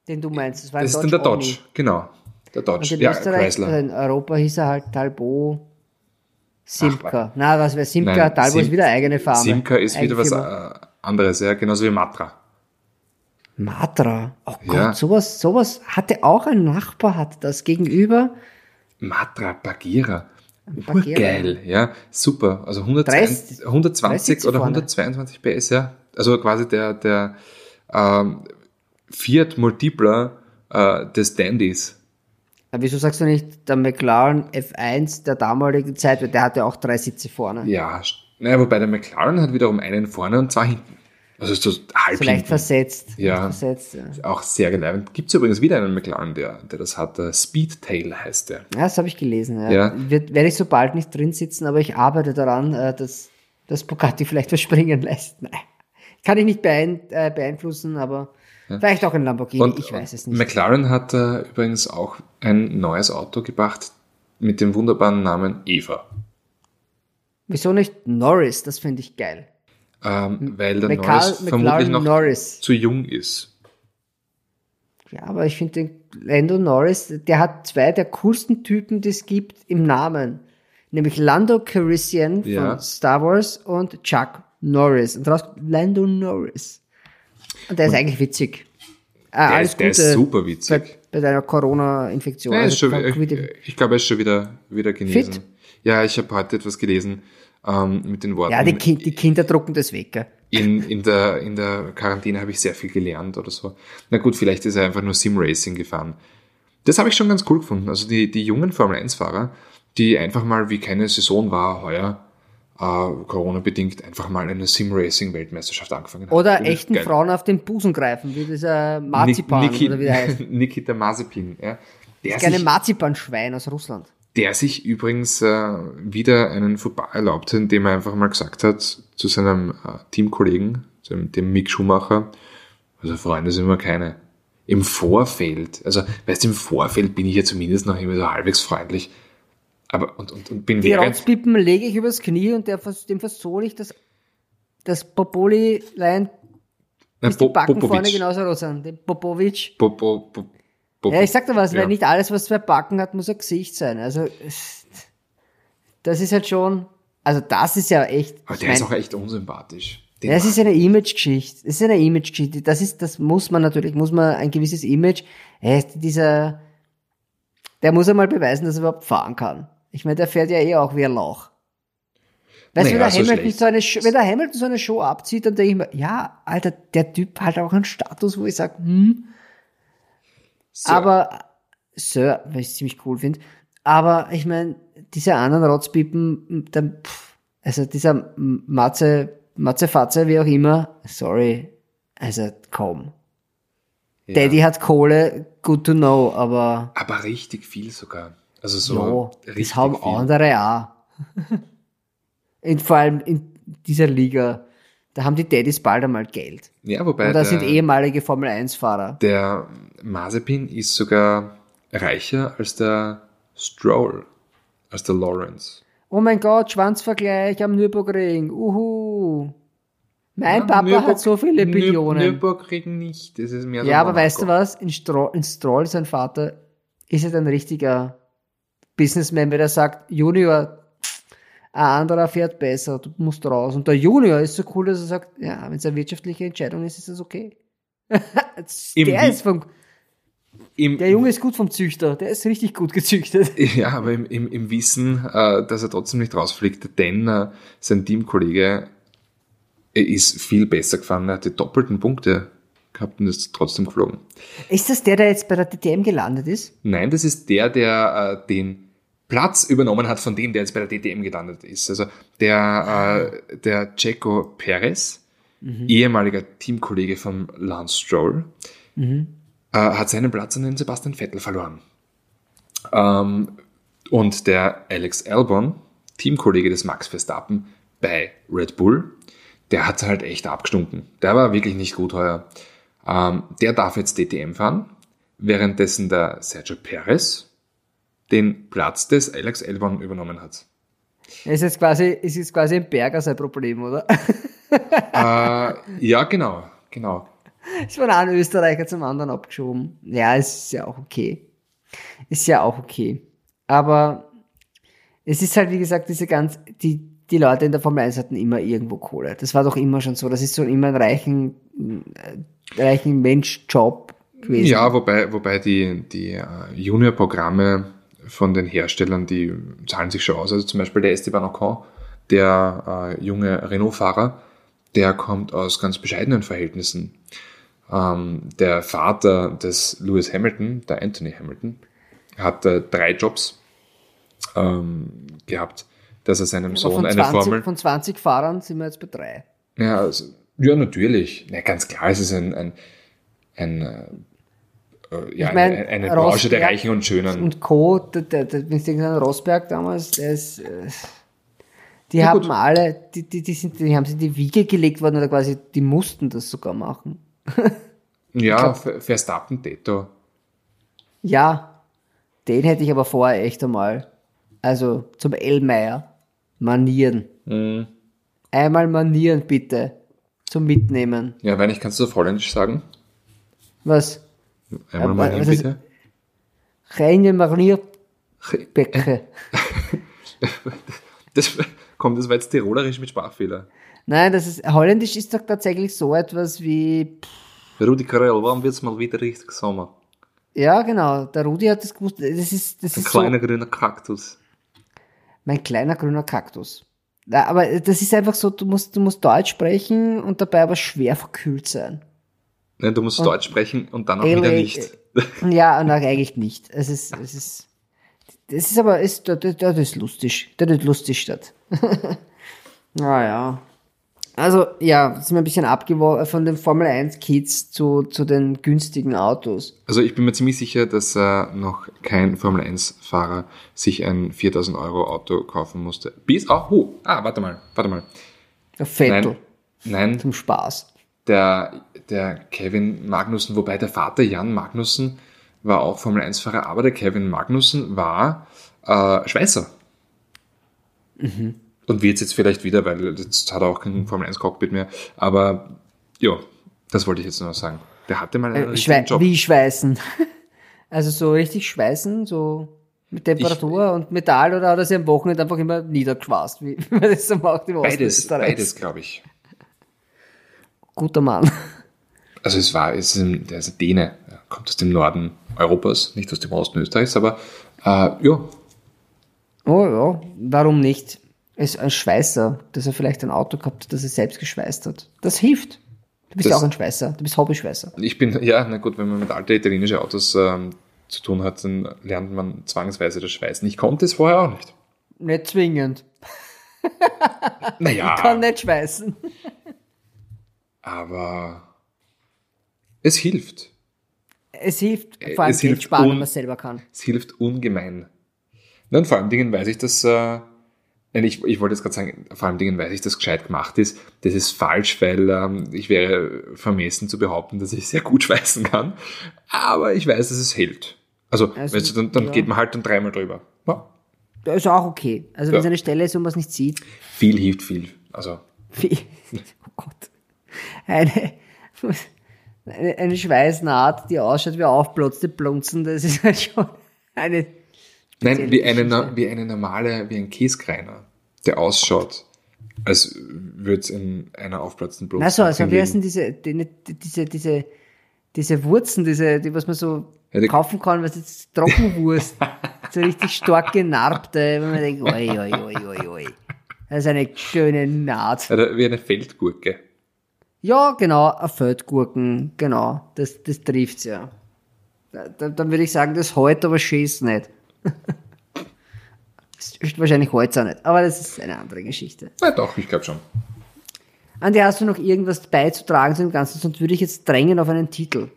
den du meinst. Das war das ist dann der Dodge, Omni. genau. Der Dodge. Und in ja, Österreich, Chrysler. also in Europa hieß er halt Talbot Simca. Na, was wäre Simca? Nein, Talbot Sim- ist wieder eigene Farbe. Simca ist wieder was äh, anderes, ja, genauso wie Matra. Matra. Oh Gott, Ja. sowas, sowas hatte auch ein Nachbar, hat das gegenüber. Matra Bagheera. Geil, ja, super. Also 120, 30 120 oder vorne. 122 PS, ja. Also quasi der, der ähm, Fiat Multipler äh, des Dandys. Aber wieso sagst du nicht, der McLaren F1 der damaligen Zeit, weil der hatte auch drei Sitze vorne. Ja, naja, wobei der McLaren hat wiederum einen vorne und zwei hinten. Also so halb So leicht hinten. versetzt. Ja. Versetzt, ja. Auch sehr geleibend. Gibt es übrigens wieder einen McLaren, der, der das hat. Speedtail heißt der. Ja, das habe ich gelesen. Ja. Ja. Wird, werde ich so bald nicht drin sitzen, aber ich arbeite daran, äh, dass das Bugatti vielleicht verspringen lässt. Nein. Kann ich nicht beein, äh, beeinflussen, aber vielleicht auch ein Lamborghini, ich weiß es nicht. McLaren hat äh, übrigens auch ein neues Auto gebracht mit dem wunderbaren Namen Eva. Wieso nicht Norris? Das finde ich geil. Ähm, weil der McCall- Norris vermutlich McLaren noch Norris. zu jung ist. Ja, aber ich finde den Lando Norris, der hat zwei der coolsten Typen, die es gibt im Namen. Nämlich Lando Calrissian Ja. von Star Wars und Chuck Norris. Und daraus Lando Norris. Und der ist eigentlich witzig. Äh, Der, ist, der ist super witzig. bei, bei deiner Corona-Infektion. Also ich, ich glaube, er ist schon wieder, wieder genesen. Fit? Ja, ich habe heute etwas gelesen ähm, mit den Worten. ja, die, kind, die Kinder drucken das weg. Gell? in, in, der, in der Quarantäne habe ich sehr viel gelernt oder so. Na gut, vielleicht ist er einfach nur Sim-Racing gefahren. Das habe ich schon ganz cool gefunden. Also die, die jungen Formel-1-Fahrer, die einfach mal, wie keine Saison war heuer, äh, Corona-bedingt, einfach mal eine Sim-Racing-Weltmeisterschaft angefangen haben. Oder Finde echten. Frauen auf den Busen greifen, wie dieser Marzipan Niki- oder wie der heißt. Nikita Mazepin, ja. Der kleine sich, Marzipanschwein aus Russland. der sich übrigens äh, wieder einen Fauxpas erlaubte, indem er einfach mal gesagt hat zu seinem äh, Teamkollegen, dem, dem Mick Schumacher, also Freunde sind wir keine. Im Vorfeld, also weißt du, im Vorfeld bin ich ja zumindest noch immer so halbwegs freundlich. Aber und, und, und bin Die. Rotzpippen lege ich übers Knie und der, dem versohle ich das, das Popoli-Lein, die Bo- Backen Popovic. vorne genauso rot sind. Den Popovic. Bo- Bo- Ja, ich sag dir was, Ja. weil nicht alles, was zwei Backen hat, muss ein Gesicht sein. Also, das ist halt schon, also das ist ja echt, Aber der ist mein, auch echt unsympathisch. Den mag ist eine Image-Geschichte. Es ist eine Image-Geschichte. Das ist, das muss man natürlich, muss man ein gewisses Image, er ist dieser, der muss einmal beweisen, dass er überhaupt fahren kann. Ich meine, der fährt ja eh auch wie ein Lauch. Weißt du, Naja, wenn, der so Hamilton schlecht. so eine, wenn der Hamilton so eine Show abzieht, dann denke ich mir, ja, Alter, der Typ hat auch einen Status, wo ich sage, hm, So. aber, Sir, weil ich es ziemlich cool finde, aber ich meine, diese anderen Rotzpippen, dann, pff, also dieser Matze, Matze Fatze, wie auch immer, sorry, also kaum. Ja. Daddy hat Kohle, good to know, aber Aber richtig viel sogar. Also ja, so richtig das haben viel. andere auch. in, vor allem in dieser Liga, da haben die Daddys bald einmal Geld. Ja, wobei Und da sind ehemalige Formel-1-Fahrer. der Mazepin ist sogar reicher als der Stroll, als der Lawrence. Oh mein Gott, Schwanzvergleich am Nürburgring. Uhu. Mein Papa Nürburg- hat so viele Billionen. Nürburgring nicht, das ist mehr so ja, aber weißt du was? In, Stro in Stroll, sein Vater, ist er ein richtiger Businessman, wenn er sagt, Junior, ein anderer fährt besser, du musst raus. Und der Junior ist so cool, dass er sagt, ja, wenn es eine wirtschaftliche Entscheidung ist, ist das okay. Der ist vom, Im, der Junge ist gut vom Züchter, der ist richtig gut gezüchtet. Ja, aber im, im, im Wissen, äh, dass er trotzdem nicht rausfliegt, denn äh, sein Teamkollege äh, ist viel besser gefahren, er hat die doppelten Punkte gehabt und ist trotzdem geflogen. Ist das der, der jetzt bei der DTM gelandet ist? Nein, das ist der, der äh, den Platz übernommen hat von dem, der jetzt bei der DTM gelandet ist. Also der, äh, der Checo Perez, ehemaliger Teamkollege von Lance Stroll, äh, hat seinen Platz an den Sebastian Vettel verloren. Ähm, und der Alex Albon, Teamkollege des Max Verstappen bei Red Bull, der hat halt echt abgestunken. Der war wirklich nicht gut heuer. Ähm, der darf jetzt DTM fahren, währenddessen der Sergio Perez den Platz des Alex Albon übernommen hat. Ist jetzt quasi, ist jetzt quasi ein Berger sein Problem, oder? äh, ja, genau, genau. Ist von einem Österreicher zum anderen abgeschoben. Ja, es ist ja auch okay. Ist ja auch okay. Aber es ist halt, wie gesagt, diese ganz, die, die Leute in der Formel 1 hatten immer irgendwo Kohle. Das war doch immer schon so. Das ist so immer ein reichen, äh, reichen Mensch-Job gewesen. Ja, wobei, wobei die, die äh, Junior-Programme von den Herstellern, die zahlen sich schon aus. Also zum Beispiel der Esteban Ocon, der äh, junge Renault-Fahrer, der kommt aus ganz bescheidenen Verhältnissen. Ähm, der Vater des Lewis Hamilton, der Anthony Hamilton, hat äh, drei Jobs ähm, gehabt, dass er seinem Aber Sohn eine 20, Formel. von 20 Fahrern sind wir jetzt bei drei. Ja, also, ja, natürlich. Ja, ganz klar, es ist ein, ein, ein äh, ja, Ich mein, eine, eine Branche der Reichen und Schönen. Und Co., der, der, der, ich denke an Rosberg damals, der ist, äh, die Ja, haben gut. alle, die, die, die, sind, die haben sie in die Wiege gelegt worden oder quasi, die mussten das sogar machen. ja, Ver- Verstappen, Teto. Ja, den hätte ich aber vorher echt einmal, also zum Ellmeier, manieren. Mhm. Einmal manieren bitte, zum Mitnehmen. Ja, wenn ich kannst du auf Holländisch sagen? Was? Einmal mal hin, was ist- bitte. Reine Marnierbecke. Das, komm, das war jetzt tirolerisch mit Sprachfehler. Nein, das ist, Holländisch ist doch tatsächlich so etwas wie, Rudi Carell, wann wird's mal wieder richtig Sommer? ja genau, der Rudi hat das gewusst, das ist, das Ein ist so, kleiner grüner Kaktus. mein kleiner grüner Kaktus. Aber das ist einfach so, du musst, du musst Deutsch sprechen und dabei aber schwer verkühlt sein. Nein, du musst Deutsch sprechen und dann auch wieder nicht. Ja, und auch eigentlich nicht. Es ist, es ist, das ist aber, ist, das, das ist lustig. Das ist lustig statt. naja. Also, ja, sind wir ein bisschen abgeworfen von den Formel 1 Kids zu, zu den günstigen Autos. Also ich bin mir ziemlich sicher, dass äh, noch kein Formel-1-Fahrer sich ein 4000 Euro Auto kaufen musste. Bis, ah, oh, ah, warte mal, warte mal. Der Vettel Nein, nein, zum Spaß. der, der Kevin Magnussen, wobei der Vater Jan Magnussen war auch Formel-1-Fahrer, aber der Kevin Magnussen war äh, Schweißer. Und wird jetzt vielleicht wieder, weil jetzt hat er auch kein Formel-1-Cockpit mehr. Aber ja, das wollte ich jetzt nur noch sagen. Der hatte mal einen Äh, Schwei Job. wie schweißen. Also so richtig schweißen, so mit Temperatur und Metall oder hat er sich am Wochenende einfach immer niedergeschwast, wie man das so macht im Osten Beides, beides, glaube ich. Guter Mann. Also es war, es ist ein, der ist ein Däne, er kommt aus dem Norden Europas, nicht aus dem Osten Österreichs, aber äh, ja, Oh ja, warum nicht? Ist ein Schweißer, dass er vielleicht ein Auto gehabt hat, das er selbst geschweißt hat. Das hilft. Du bist Das- ja auch ein Schweißer, du bist Hobbyschweißer. ich bin, ja, na gut, wenn man mit alten italienischen Autos ähm, zu tun hat, dann lernt man zwangsweise das Schweißen. Ich konnte es vorher auch nicht. Nicht zwingend. Naja, Kann nicht schweißen. aber es hilft. Es hilft, vor allem es Geld hilft sparen, wenn man es selber kann. Es hilft ungemein. Und vor allem Dingen weiß ich, dass, äh, nein, ich, ich wollte jetzt gerade sagen, vor allem Dingen weiß ich, dass gescheit gemacht ist. Das ist falsch, weil ähm, ich wäre vermessen zu behaupten, dass ich sehr gut schweißen kann. Aber ich weiß, dass es hält. Also, Also, weißt du, dann, dann ja. geht man halt dann dreimal drüber. Ja. Das ist auch okay. Also wenn Ja. es eine Stelle ist, wo man es nicht sieht. Viel hilft viel. Also, Wie, oh Gott. Eine, eine, eine Schweißnaht, die ausschaut wie aufplotzte Blunzen, das ist halt schon eine, nein, wie eine, wie eine normale, wie ein Käskreiner, der ausschaut, als würde es in einer aufplatzenden Blume also, also wie heißen diese, die, diese, diese, diese Wurzen, diese, die, was man so Ja, kaufen kann, was jetzt Trockenwurst, so richtig stark genarbte, wenn man denkt, oi, oi, oi, oi, oi. Das ist eine schöne Naht. Oder wie eine Feldgurke. Ja, genau, ein Feldgurken, genau, das, das trifft's ja. Da, da, dann würde ich sagen, das heute aber schießt nicht. Das ist wahrscheinlich heute auch nicht, aber das ist eine andere Geschichte. Na doch, ich glaube schon. Andi, hast du noch irgendwas beizutragen zu dem Ganzen? Sonst würde ich jetzt drängen auf einen Titel.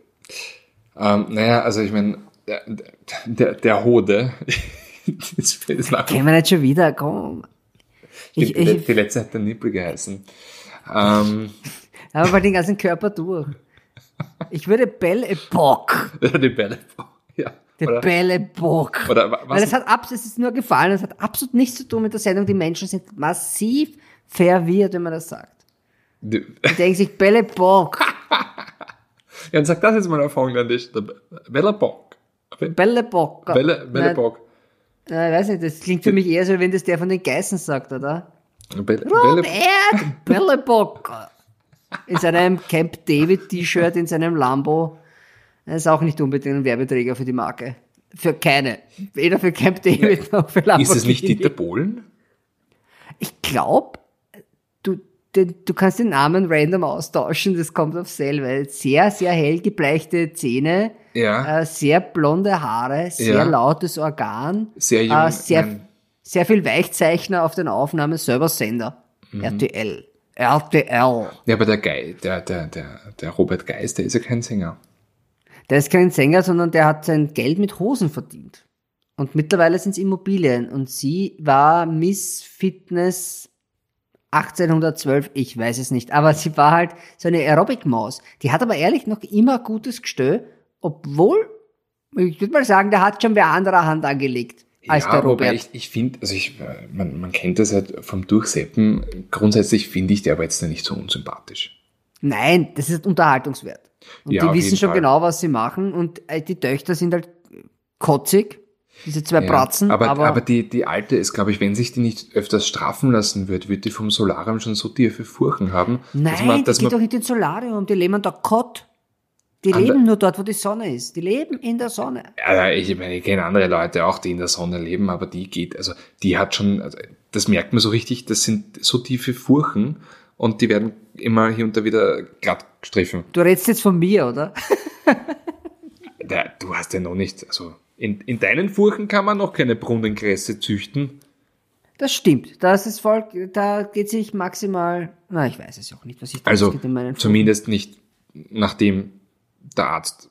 Ähm, naja, also ich meine, der, der, der Hode, das, Kennen wir nicht schon wieder? Komm. Ich, die, die, ich, die letzte hat der Nippel geheißen. Ähm, aber den ganzen Körper durch. Ich würde Belle Epoque. die Bälle. Ja. Der Oder, Belle Epoque. oder wa- Weil was? es hat abs es ist nur gefallen, es hat absolut nichts zu tun mit der Sendung. Die Menschen sind massiv verwirrt, wenn man das sagt. Die, Die denken sich, Belle Epoque, ja, und sag das jetzt mal auf. Der Belle Bock. Belle Epoque. Belle, Belle Bock. nein, ich weiß nicht, das klingt für mich eher so, wenn das der von den Geißen sagt, oder? Belle, Belle, Robert Belle Epoque. In seinem Camp David T-Shirt, in seinem Lambo. Er ist auch nicht unbedingt ein Werbeträger für die Marke. Für keine. Weder für Camp David noch für Lamborghini. ist es nicht Dieter Bohlen? Ich glaube, du, den, du kannst den Namen random austauschen, das kommt auf selber. Sehr, sehr hell gebleichte Zähne, Ja. äh, sehr blonde Haare, sehr Ja. lautes Organ, Sehr jung, äh, sehr, sehr viel Weichzeichner auf den Aufnahmen, selber Sender. Mhm. RTL. RTL. Ja, aber der Guy, der, der, der, der Robert Geist, der ist ja kein Sänger. Der ist kein Sänger, sondern der hat sein Geld mit Hosen verdient. Und mittlerweile sind es Immobilien. Und sie war Miss Fitness 1812, ich weiß es nicht. Aber sie war halt so eine Aerobic-Maus. Die hat aber ehrlich noch immer gutes Gestö, obwohl, ich würde mal sagen, der hat schon wer anderer Hand angelegt als ja, der Robert. ich, ich finde, also ich, äh, man, man kennt das halt vom Durchseppen. Grundsätzlich finde ich der aber jetzt nicht so unsympathisch. Nein, das ist Unterhaltungswert. Und Ja, die wissen schon Fall. genau, was sie machen. Und äh, die Töchter sind halt kotzig. Diese zwei Bratzen. aber, aber, aber, die, die alte ist, glaube ich, wenn sich die nicht öfters straffen lassen wird, wird die vom Solarium schon so tiefe Furchen haben. Nein, dass man, die dass geht man, doch nicht ins Solarium, die leben der Kott. Die An der- leben nur dort, wo die Sonne ist. Die leben in der Sonne. Ja, ich meine, ich kenne andere Leute auch, die in der Sonne leben, aber die geht, also die hat schon, also das merkt man so richtig, das sind so tiefe Furchen und die werden immer hier und da wieder glatt gestriffen. Du redest jetzt von mir, oder? Der, du hast ja noch nicht, also in, in deinen Furchen kann man noch keine Brunnengräse züchten. Das stimmt. Das ist voll, da geht sich maximal, na, ich weiß es auch nicht, was ich da Also in meinen zumindest nicht, nachdem der Arzt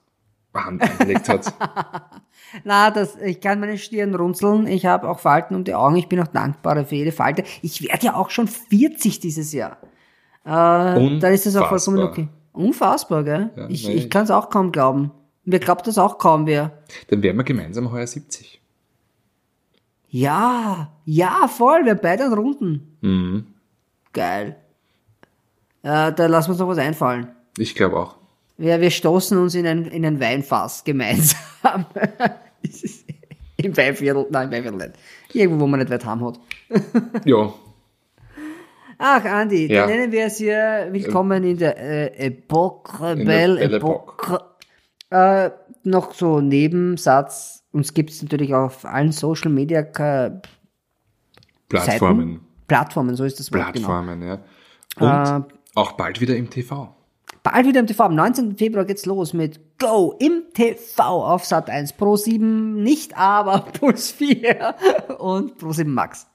Hand angelegt hat. Na, das, ich kann meine Stirn runzeln. Ich habe auch Falten um die Augen. Ich bin auch dankbar für jede Falte. Ich werde ja auch schon 40 dieses Jahr. Äh, dann ist das auch vollkommen Unfassbar. okay. Unfassbar, gell? Ja, ich ich kann es auch kaum glauben. Mir glaubt das auch kaum wer. Dann wären wir gemeinsam heuer 70. Ja, ja, voll. Wir beide an Runden. Mhm. Geil. Äh, da lassen wir uns noch was einfallen. Ich glaube auch. Wir, wir stoßen uns in ein, in ein Weinfass gemeinsam. Im Weinviertel, nein, im Weinviertel nicht. Irgendwo, wo man nicht weit haben hat. Ja, Ach, Andi, Ja. dann nennen wir es hier Willkommen in der äh, Epoche, Belle Epoche. Äh, noch so Nebensatz. Uns gibt es natürlich auf allen Social Media Ka- Plattformen. Seiten. Plattformen, so ist das Wort genau. Plattformen, ja. Und Äh, auch bald wieder im TV. Bald wieder im TV. Am 19. Februar geht's los mit Go im TV auf Sat 1 Pro 7, nicht aber Puls 4 und Pro 7 Max.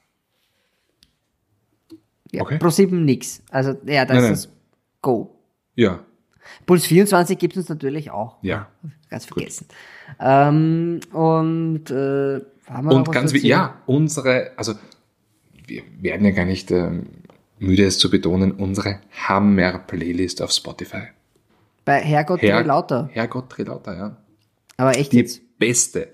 Ja, Okay. Pro 7 nix. Also, ja, da Nein, ist nein. das Go. Ja, Puls 24 gibt uns natürlich auch. ja. Ganz vergessen. Ähm, und äh, haben wir Und ganz wie, ja, unsere, also wir werden ja gar nicht ähm, müde es zu betonen, unsere Hammer-Playlist auf Spotify. Bei Herrgott Herr, lauter. Herrgott Trelauter, ja. Aber echt Die jetzt. beste,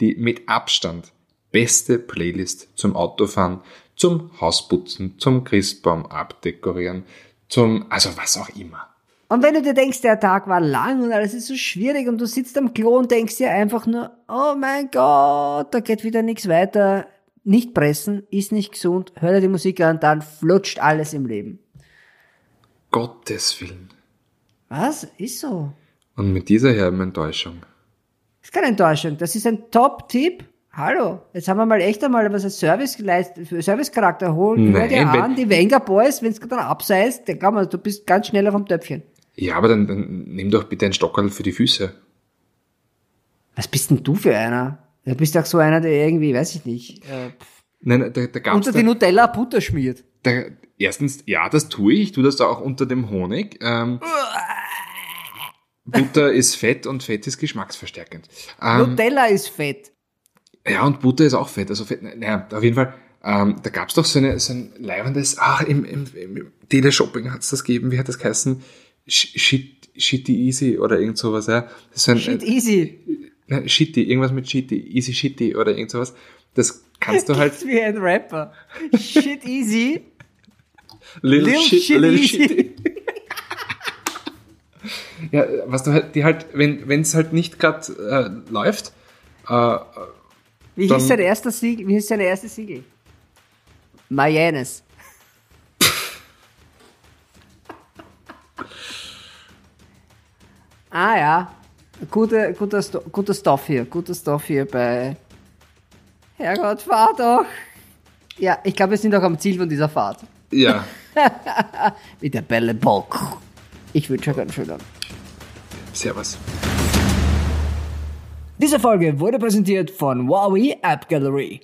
die mit Abstand beste Playlist zum Autofahren, zum Hausputzen, zum Christbaum abdekorieren, zum, also was auch immer. Und wenn du dir denkst, der Tag war lang und alles ist so schwierig und du sitzt am Klo und denkst dir einfach nur, oh mein Gott, da geht wieder nichts weiter. Nicht pressen, ist nicht gesund, hör dir die Musik an, dann flutscht alles im Leben. Gottes Willen. Was? Ist so. Und mit dieser herben Enttäuschung. Ist keine Enttäuschung, das ist ein Top-Tipp. Hallo, jetzt haben wir mal echt einmal was als Service geleistet, für Servicecharakter holen. Hör Nein, dir wenn- an, die Wenger Boys, wenn's dann abseist, dann kann man, du bist ganz schneller vom Töpfchen. Ja, aber dann, dann nimm doch bitte ein Stockerl für die Füße. Was bist denn du für einer? Du bist doch so einer, der irgendwie, weiß ich nicht, äh, Nein, da, da gab's unter da, die Nutella Butter schmiert. da, erstens, ja, das tue ich, ich tue das da auch unter dem Honig. Ähm, Butter ist Fett und Fett ist geschmacksverstärkend. Ähm, Nutella ist fett. ja, und Butter ist auch Fett, also Fett, naja, auf jeden Fall, ähm, da gab's doch so, eine, so ein leibendes, ach, im, im, im Teleshopping hat's das gegeben, wie hat das geheißen? Sh- Shit, Shitty Easy oder irgend sowas, ja. So ein, Shit easy. Nein, Shitty, irgendwas mit Shitty, Easy Shitty oder irgend sowas. Das kannst du halt, Das ist wie ein Rapper. Shit easy. Little, Lil shit, shit little easy. shitty. ja, was du halt, die halt, wenn es halt nicht gerade äh, läuft, äh, Wie hieß sein erster Siegel? Wie hieß seine erste Siegel? Mayanes. ah ja. Gute, guter, guter Stoff hier, guter Stoff hier bei Herrgott, fahr doch! Ja, ich glaube, wir sind auch am Ziel von dieser Fahrt. Ja. Mit der Bälle Bock. Ich wünsche euch einen schönen Servus. Diese Folge wurde präsentiert von Huawei App Gallery.